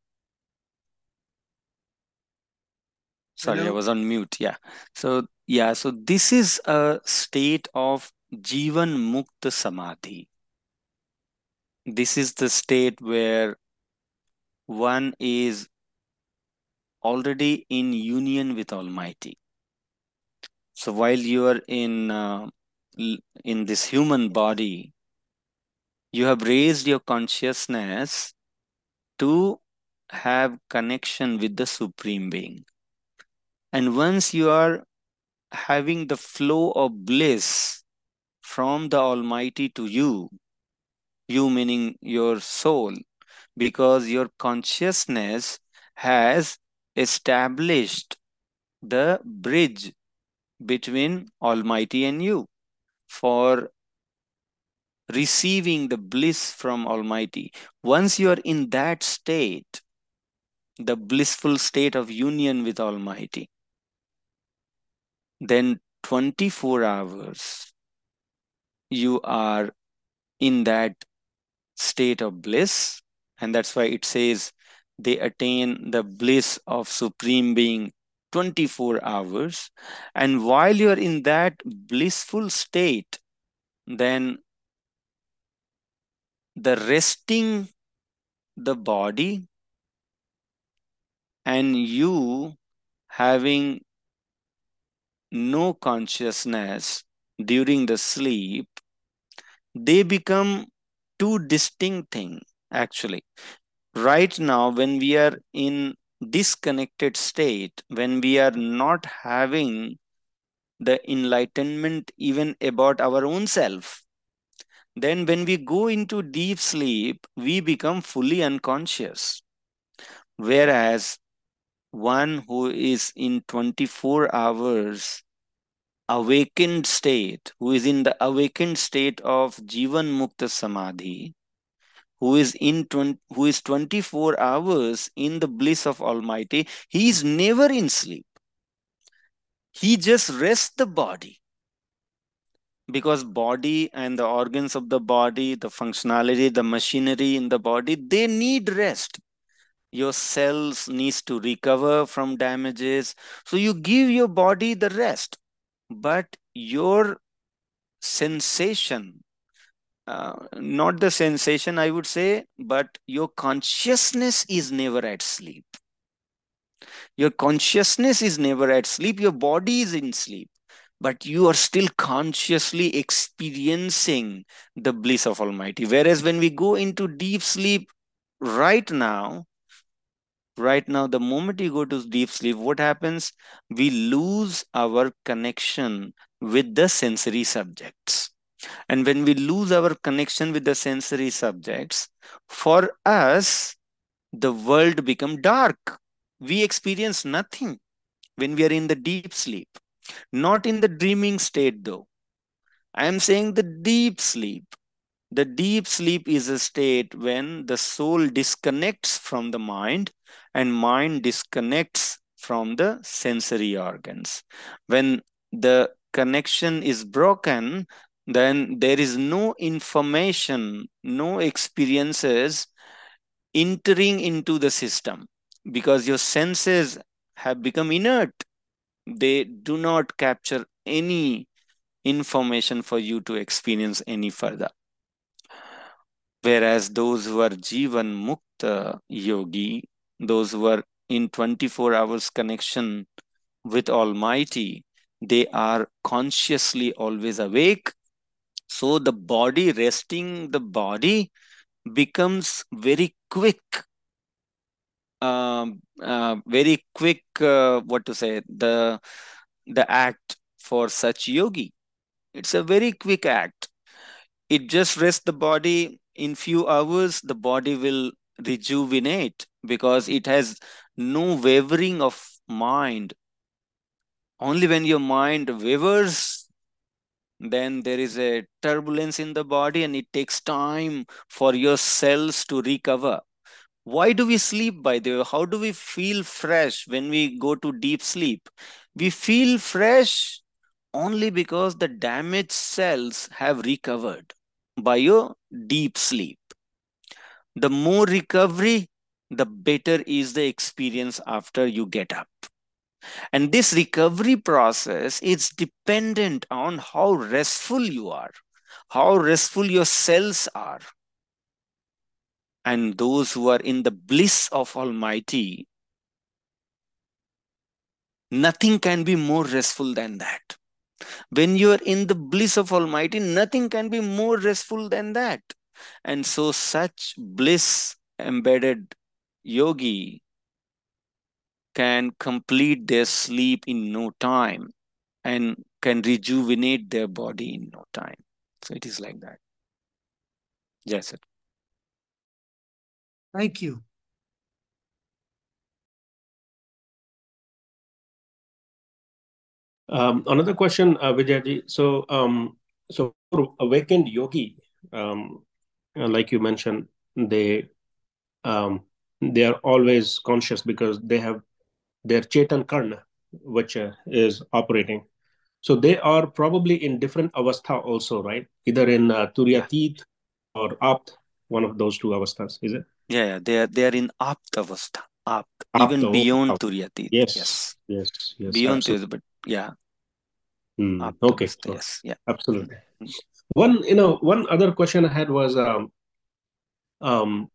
Sorry Hello? i was on mute yeah. So yeah so this is a state of jivan mukta samadhi. This is the state where one is already in union with almighty. So while you are in uh, in this human body you have raised your consciousness to have connection with the supreme being and once you are having the flow of bliss from the Almighty to you, you meaning your soul, because your consciousness has established the bridge between Almighty and you for receiving the bliss from Almighty. Once you are in that state, the blissful state of union with Almighty, then 24 hours you are in that state of bliss. And that's why it says they attain the bliss of supreme being 24 hours. And while you're in that blissful state then the resting the body and you having no consciousness during the sleep, they become two distinct things actually. Right now, when we are in disconnected state, when we are not having the enlightenment even about our own self, then when we go into deep sleep, we become fully unconscious. Whereas one who is in 24 hours awakened state, who is in the awakened state of Jivan Mukta Samadhi, who is in 20, who is 24 hours in the bliss of Almighty, he is never in sleep. He just rests the body. Because body and the organs of the body, the functionality, the machinery in the body, they need rest your cells needs to recover from damages. So you give your body the rest but your sensation uh, not the sensation i would say but your consciousness is never at sleep. Your consciousness is never at sleep. Your body is in sleep but you are still consciously experiencing the bliss of almighty. Whereas when we go into deep sleep right now right now the moment you go to deep sleep what happens? We lose our connection with the sensory subjects. And when we lose our connection with the sensory subjects for us the world become dark. We experience nothing when we are in the deep sleep. Not in the dreaming state though. I am saying the deep sleep the deep sleep is a state when the soul disconnects from the mind and mind disconnects from the sensory organs. When the connection is broken, then there is no information, no experiences entering into the system because your senses have become inert. They do not capture any information for you to experience any further. Whereas those who are Jivan Mukta yogi, those who are in 24 hours connection with Almighty, they are consciously always awake. So the body, resting the body, becomes very quick. Uh, uh, very quick, uh, what to say, the, the act for such yogi. It's a very quick act. It just rests the body in few hours the body will rejuvenate because it has no wavering of mind. Only when your mind wavers then there is a turbulence in the body and it takes time for your cells to recover. Why do we sleep by the way? How do we feel fresh when we go to deep sleep? We feel fresh only because the damaged cells have recovered by your deep sleep. The more recovery, the better is the experience after you get up. And this recovery process is dependent on how restful you are, how restful your cells are. And those who are in the bliss of Almighty, nothing can be more restful than that. When you are in the bliss of Almighty, nothing can be more restful than that. And so, such bliss embedded yogi can complete their sleep in no time and can rejuvenate their body in no time. So, it is like that. Yes, sir. Thank you. Another question, uh, Vijayji. So, um, so awakened yogi, um, uh, like you mentioned, they um, they are always conscious because they have their chetan karna, which uh, is operating. So they are probably in different avastha also, right? Either in uh, turyatit or apt, one of those two avasthas, is it? Yeah, yeah. they are they are in apt avastha, apt, even beyond okay. turyatit. Yes, yes, yes, yes. beyond but yeah, Apt okay, yes, yeah. absolutely. One, you know, one other question I had was, um, um,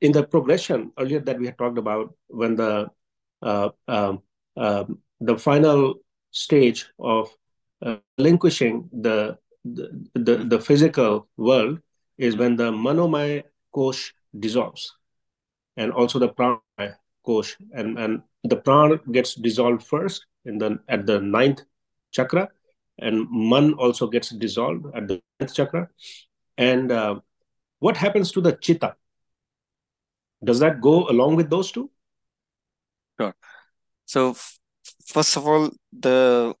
in the progression earlier that we had talked about, when the uh, um, um, the final stage of uh, relinquishing the the, the the physical world is when the manomaya kosh dissolves, and also the pranamaya kosh, and and the prana gets dissolved first, and then at the ninth chakra, and man also gets dissolved at the ninth chakra, and uh, what happens to the chitta? Does that go along with those two? Sure. So, first of all, the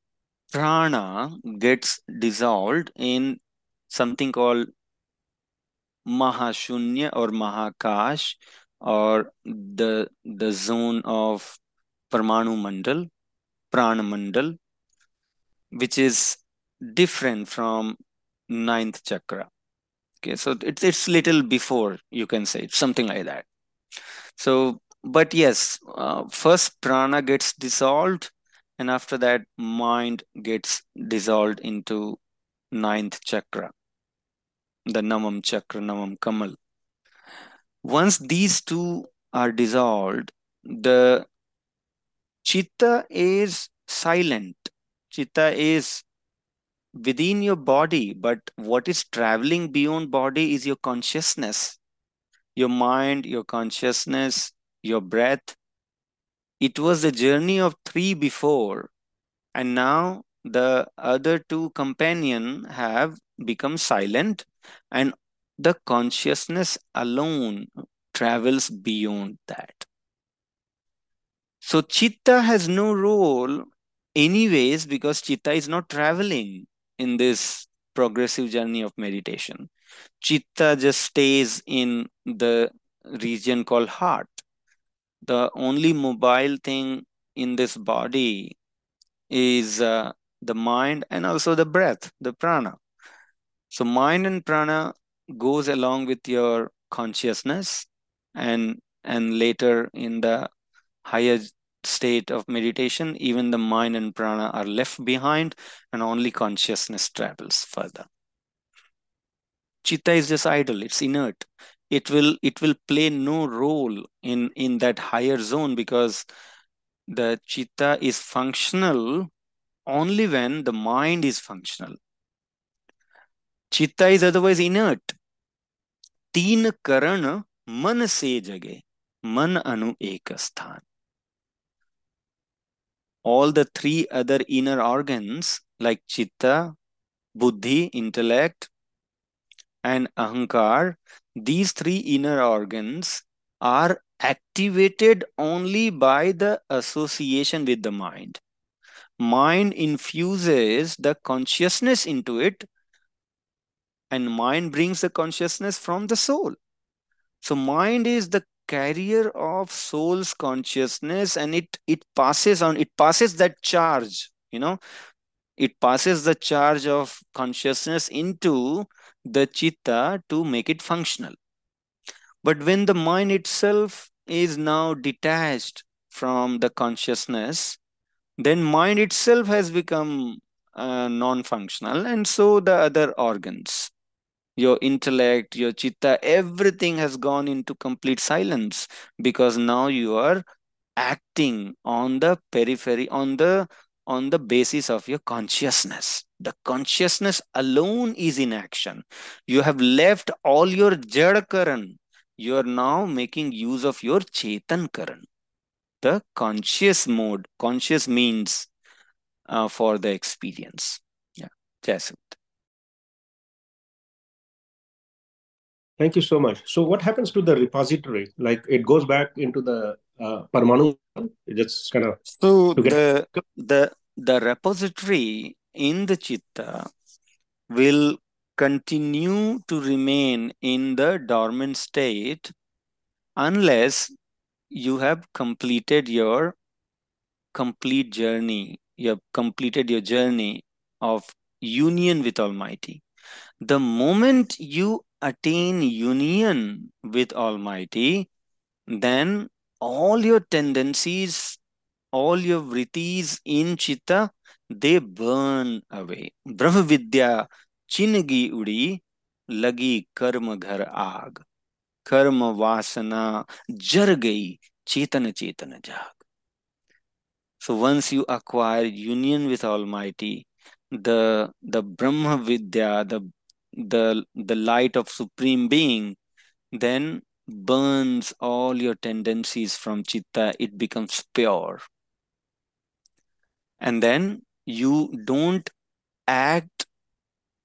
prana gets dissolved in something called Mahashunya or Mahakash or the the zone of Parmanu Mandal, Mandal, which is different from ninth chakra. Okay, so it's it's little before you can say something like that. So, but yes, uh, first prana gets dissolved, and after that, mind gets dissolved into ninth chakra, the namam chakra, namam Kamal. Once these two are dissolved, the chitta is silent. Chitta is within your body, but what is traveling beyond body is your consciousness, your mind, your consciousness, your breath. It was the journey of three before, and now the other two companion have become silent, and the consciousness alone travels beyond that. So chitta has no role anyways because chitta is not traveling in this progressive journey of meditation. Chitta just stays in the region called heart. The only mobile thing in this body is uh, the mind and also the breath, the prana. So mind and prana goes along with your consciousness and and later in the higher state of meditation, even the mind and prana are left behind and only consciousness travels further. Chitta is just idle, it's inert. It will it will play no role in, in that higher zone because the chitta is functional only when the mind is functional. Chitta is otherwise inert. तीन करण मन से जगे मन अनु एक स्थान all the three other inner organs like chitta, buddhi, intellect, and ahankar, these three inner organs are activated only by the association with the mind. Mind infuses the consciousness into it, and mind brings the consciousness from the soul. So, mind is the carrier of soul's consciousness and it it passes on it passes that charge you know. It passes the charge of consciousness into the chitta to make it functional. But when the mind itself is now detached from the consciousness then mind itself has become uh, non-functional and so the other organs your intellect, your chitta, everything has gone into complete silence because now you are acting on the periphery, on the on the basis of your consciousness. The consciousness alone is in action. You have left all your jad karan. You are now making use of your chetan karan. The conscious mode, conscious means uh, for the experience. Yeah, Jasut. Thank you so much. So what happens to the repository? Like it goes back into the uh, Parmanu, it just kind of... So the, the, the repository in the Chitta will continue to remain in the dormant state unless you have completed your complete journey. You have completed your journey of union with Almighty. The moment you attain union with Almighty, then all your tendencies, all your vrittis in chitta, they burn away. Brahma Vidya chinagi udi lagi karma ghar aag. Karma vasana jar gayi chetana chetana jag. So once you acquire union with Almighty, the the Brahma Vidya, the the the light of supreme being then burns all your tendencies from chitta. It becomes pure. And then you don't act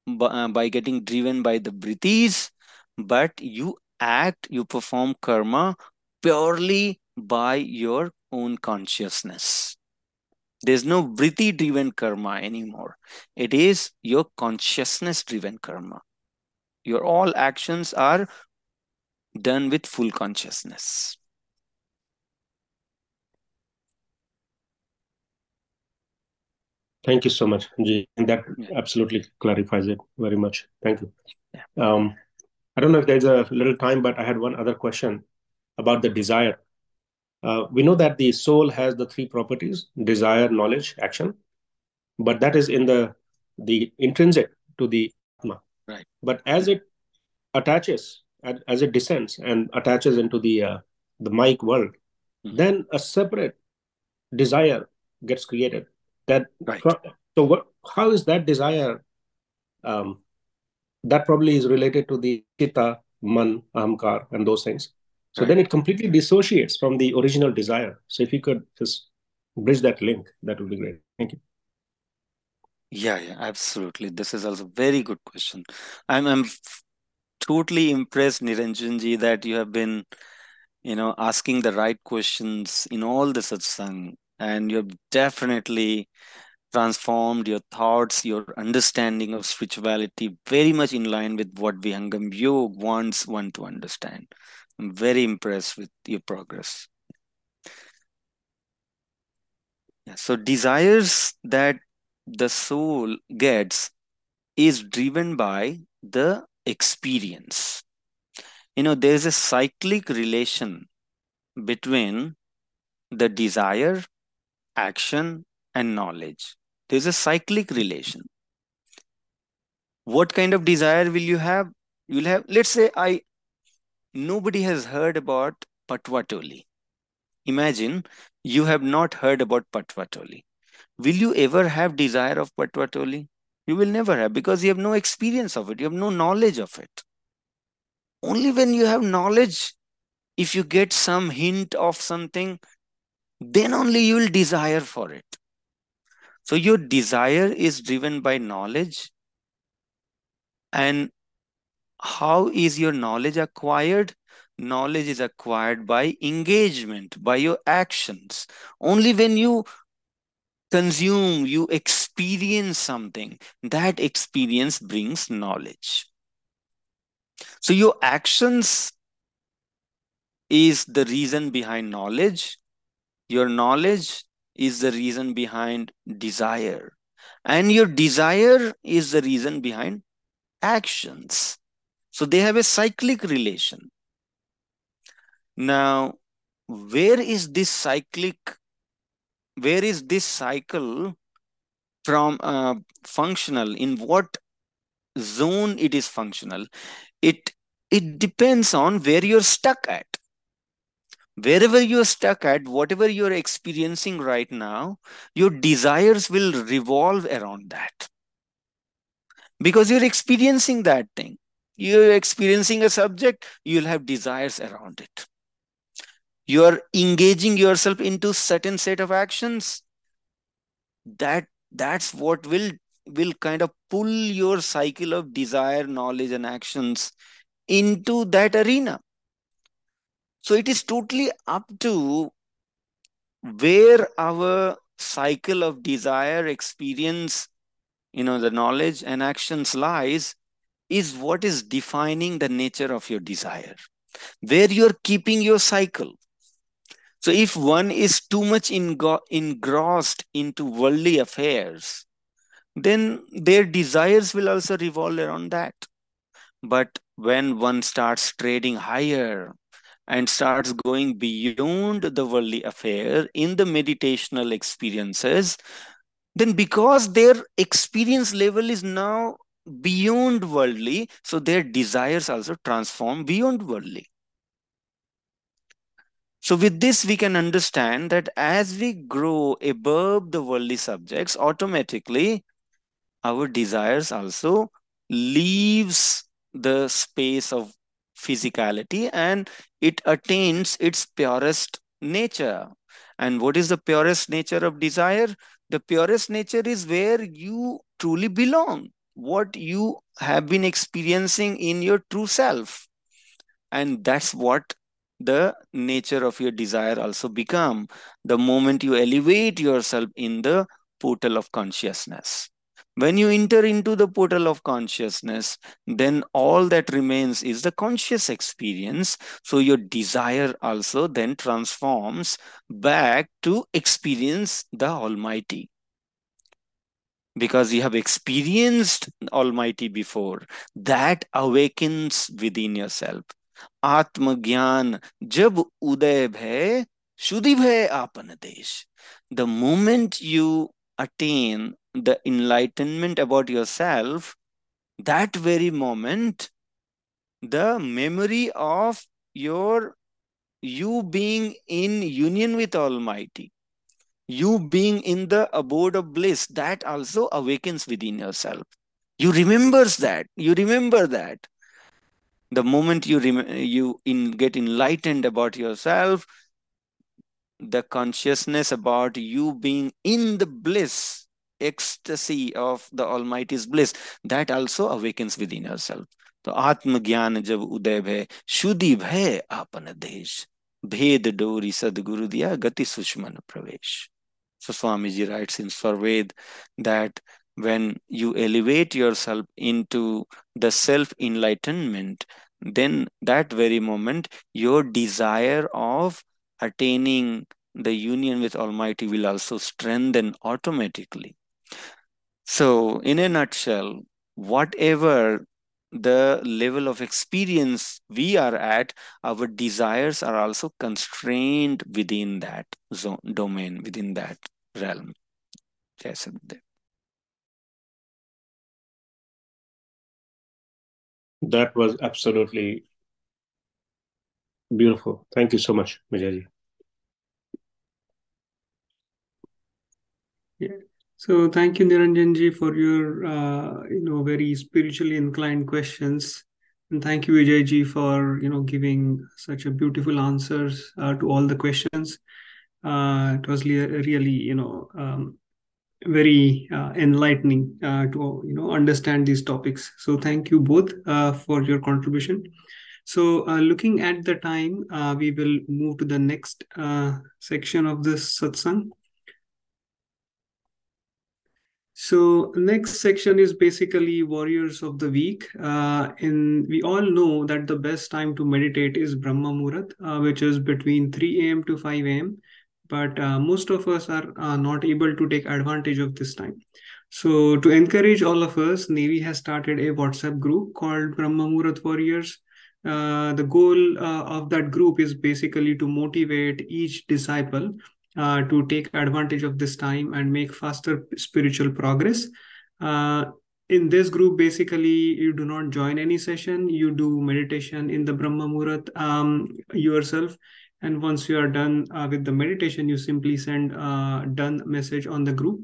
by, uh, by getting driven by the vrittis but you act you perform karma purely by your own consciousness There's no vritti driven karma anymore. It is your consciousness driven karma. Your all actions are done with full consciousness. Thank you so much, Ji. And that Yeah. absolutely clarifies it very much. Thank you. Yeah. Um, I don't know if there's a little time, but I had one other question about the desire. Uh, we know that the soul has the three properties: desire, knowledge, action. But that is in the the intrinsic to the atma. Right. But as it attaches, as it descends and attaches into the uh, the mic world, Mhm. then a separate desire gets created. That Right. so what? How is that desire? Um, that probably is related to the chitta, man, ahamkar, and those things. So Right. then it completely dissociates from the original desire. So if you could just bridge that link, that would be great. Thank you. Yeah, yeah, absolutely. This is also very good question. I'm I'm totally impressed, Niranjanji, that you have been, you know, asking the right questions in all the satsang, and you have definitely transformed your thoughts, your understanding of spirituality very much in line with what Vihangam Yog wants one to understand. I'm very impressed with your progress. Yeah, so desires that the soul gets is driven by the experience. You know, there's a cyclic relation between the desire, action, and knowledge. There's a cyclic relation. What kind of desire will you have? You'll have, let's say, I nobody has heard about Patwatoli. Imagine you have not heard about Patwatoli. Will you ever have desire of Patwatoli? You will never have because you have no experience of it, you have no knowledge of it. Only when you have knowledge, if you get some hint of something, then only you will desire for it. So your desire is driven by knowledge. And how is your knowledge acquired? Knowledge is acquired by engagement, by your actions. Only when you consume, you experience something, that experience brings knowledge. So your actions is the reason behind knowledge. Your knowledge is the reason behind desire. And your desire is the reason behind actions. So they have a cyclic relation. Now, where is this cyclic, where is this cycle from uh, functional? In what zone it is functional? It it depends on where you're stuck at wherever you're stuck at, whatever you're experiencing right now, your desires will revolve around that. Because you're experiencing that thing. You're experiencing a subject, you'll have desires around it. You're engaging yourself into certain set of actions. That that's what will will kind of pull your cycle of desire, knowledge, and actions into that arena. So it is totally up to where our cycle of desire, experience, you know, the knowledge and actions lies is what is defining the nature of your desire, where you're keeping your cycle. So if one is too much engrossed into worldly affairs, then their desires will also revolve around that. But when one starts trading higher, and starts going beyond the worldly affair in the meditational experiences, then because their experience level is now beyond worldly, so their desires also transform beyond worldly. So, with this, we can understand that as we grow above the worldly subjects, automatically our desires also leaves the space of physicality and it attains its purest nature. And what is the purest nature of desire? The purest nature is where you truly belong, what you have been experiencing in your true self. And that's what the nature of your desire also become the moment you elevate yourself in the portal of consciousness. When you enter into the portal of consciousness then all that remains is the conscious experience. So your desire also then transforms back to experience the almighty because you have experienced Almighty before. That awakens within yourself. Atmagyan jab uday bhay, shudhi bhay apan desh. The moment you attain the enlightenment about yourself, that very moment, the memory of your you being in union with Almighty you being in the abode of bliss that also awakens within yourself you remembers that you remember that the moment you you in, get enlightened about yourself the consciousness about you being in the bliss ecstasy of the almighty's bliss that also awakens within yourself तो आत्मज्ञान जब उदय भय शुद्धि भय आपन देश भेद डोरी सदगुरु दिया gati सुषमन pravesh. so swamiji writes in Swarved that when you elevate yourself into the self enlightenment, then that very moment, your desire of attaining the union with Almighty will also strengthen automatically. So, in a nutshell, whatever the level of experience we are at, our desires are also constrained within that zone, domain, within that realm. Yes, That was absolutely beautiful. Thank you so much, Majaji. Yeah. So thank you, Niranjanji, for your uh, you know very spiritually inclined questions, and thank you, Vijayji, for you know giving such a beautiful answers uh, to all the questions. Uh, it was really you know um, very uh, enlightening uh, to you know understand these topics. So thank you both uh, for your contribution. So looking at the time we will move to the next section of this satsang so next section is basically warriors of the week and we all know that the best time to meditate is brahma muhurat which is between 3 a.m to 5 a.m but uh, most of us are uh, not able to take advantage of this time. So to encourage all of us, Navy has started a WhatsApp group called Brahma Muhurat Warriors. Uh, the goal uh, of that group is basically to motivate each disciple uh, to take advantage of this time and make faster spiritual progress. Uh, in this group, basically, you do not join any session. You do meditation in the Brahma Muhurat um, yourself and once you are done uh, with the meditation you simply send a done message on the group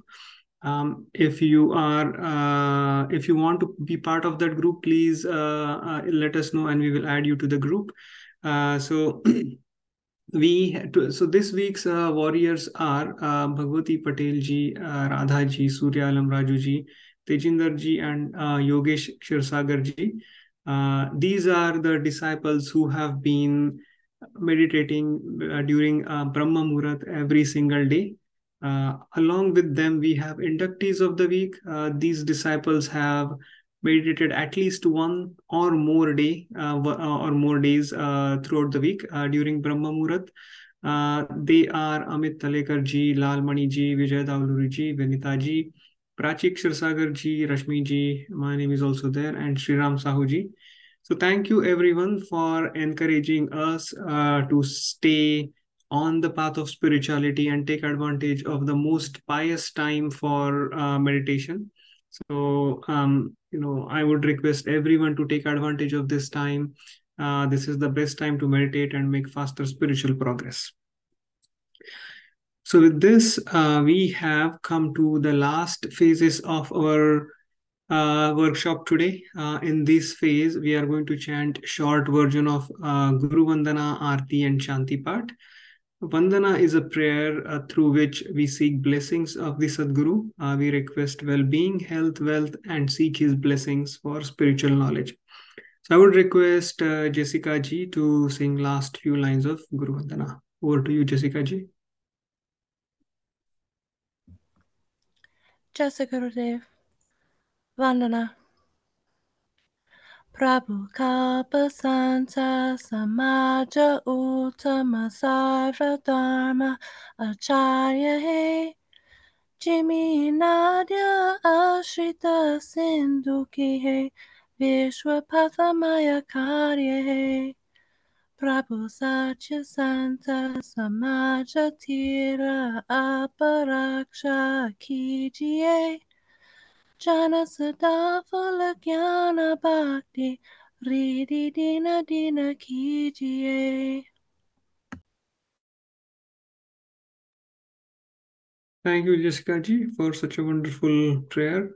um, if you are uh, if you want to be part of that group please uh, uh let us know and we will add you to the group so we so this week's uh, warriors are bhagwati patel ji radha ji surya alam raju ji tejinder ji and yogesh kshirsagar ji these are the disciples who have been meditating uh, during uh, Brahma Muhurat every single day. Uh, along with them, we have inductees of the week. Uh, these disciples have meditated at least one or more day uh, uh, or more days throughout the week during Brahma Muhurat. they are Amit Talekar ji, Lal Mani ji, Vijay Davluri ji, Vinita ji, Prachik Kshirsagar ji, Rashmi ji, my name is also there, and Sriram Sahu ji. So thank you everyone for encouraging us uh, to stay on the path of spirituality and take advantage of the most pious time for uh, meditation. So, um, you know, I would request everyone to take advantage of this time. Uh, this is the best time to meditate and make faster spiritual progress. So with this, uh, we have come to the last phases of our uh, workshop today. Uh, in this phase, we are going to chant short version of uh, Guru Vandana, Aarti and Shanti part. Vandana is a prayer uh, through which we seek blessings of the Sadguru. Uh, we request well-being, health, wealth, and seek his blessings for spiritual knowledge. So I would request uh, Jessica ji to sing last few lines of Guru Vandana. Over to you, Jessica ji. Jessica Gurudev. Vandana. Prabhu Kalpa Santa Samaja Uttama Sarva Dharma Acharya He. Jimmy Nadia Ashrita Sindhu Ki He. Karya He. Prabhu Satya Santa Samaja Tira Aparaksha Kijiye Jana Sada Fala Jnana Bhakti Riddhi Dina Dina Kijiye Thank you, Jessica ji, for such a wonderful prayer.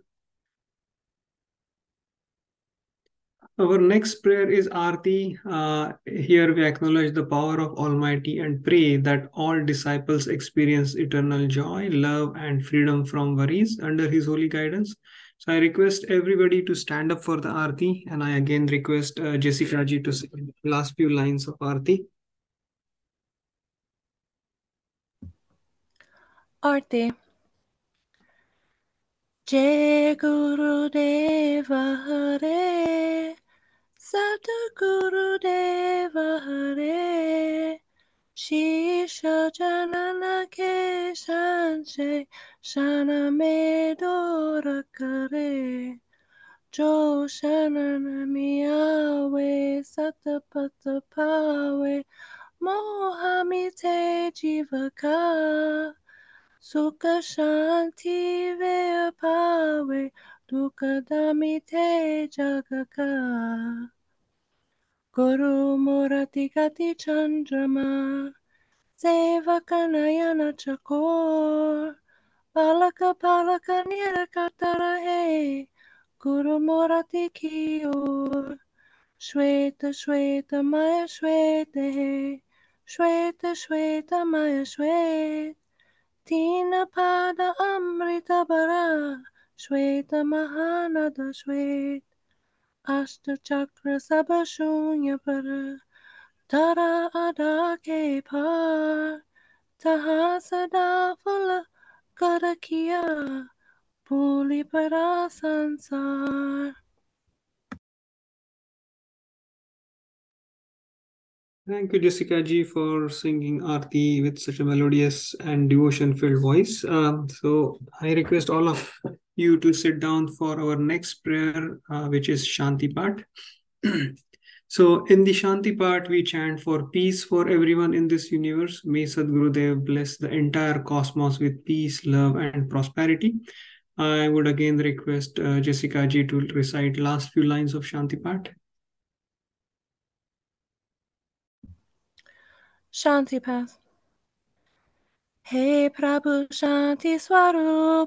Our next prayer is Aarti. Uh, here we acknowledge the power of Almighty and pray that all disciples experience eternal joy, love, and freedom from worries under His holy guidance. So I request everybody to stand up for the Aarti, and I again request uh, Jessica ji to say the last few lines of Aarti. Arti. Jai Guru Deva Hare Satguru Deva Hare Shisha Janana Ke Shanche Shana Medora Kare Jo Shanana Miyawe Satapata Pawe Mohamite Jivaka Sukha Shanti Vepawe Dukkha Damite Jagaka Guru Murati Gati Chandrama Sevakanayana Chakor Palaka Palaka Nirakatara He Guru Murati Kiyor Shweta Shweta Maya Shweta He Shweta Shweta Maya Shweta Tina Pada Amrita Bara Shweta Mahanada Shwet Ashta Chakra Sabashunya Para Tara Adake Par Taha Sada Karakia Puli Para Sansar Thank you, Jessica ji, for singing Aarti with such a melodious and devotion-filled voice. Um, so I request all of you to sit down for our next prayer, uh, which is Shanti Part. so in the Shanti part, we chant for peace for everyone in this universe. May Sadguru Dev bless the entire cosmos with peace, love, and prosperity. I would again request uh, Jessica ji to recite last few lines of Shanti part. Shanti Path. Hey Prabhu Shanti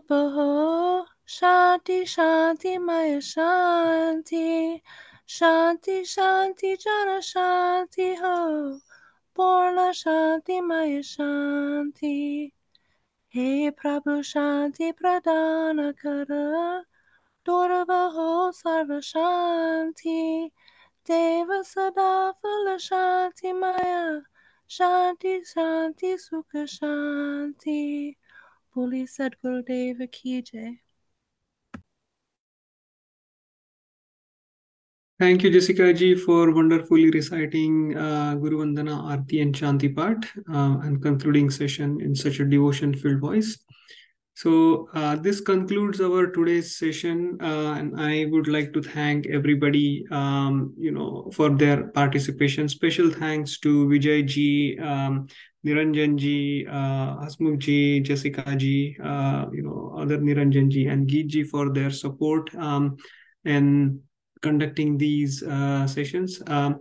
Ho Shanti Shanti Maya Shanti Shanti Shanti Jana Shanti Ho Purna Shanti Maya Shanti Hey Prabhu Shanti Pradana Kara Durva Ho Sarva Shanti Deva Sada Phala Shanti Maya Shanti Shanti Sukha Shanti Puli Sadguru Deva Ki Thank you, Jessica ji, for wonderfully reciting uh, Guru Vandana Arti, and Shanti part uh, and concluding session in such a devotion-filled voice. So uh, this concludes our today's session, uh, and I would like to thank everybody, um, you know, for their participation. Special thanks to Vijay ji, um, Niranjan ji, uh, ji, Jessica ji, uh, you know, other Niranjan ji, and Geet ji for their support um, and conducting these uh, sessions. Um,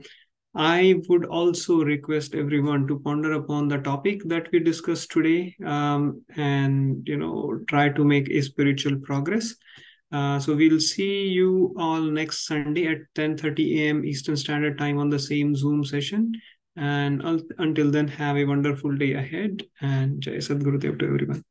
I would also request everyone to ponder upon the topic that we discussed today um, and you know try to make a spiritual progress. Uh, so we'll see you all next Sunday at 10:30 a.m. Eastern Standard Time on the same Zoom session. And until then, have a wonderful day ahead. And Jai Sadgurudev to everyone.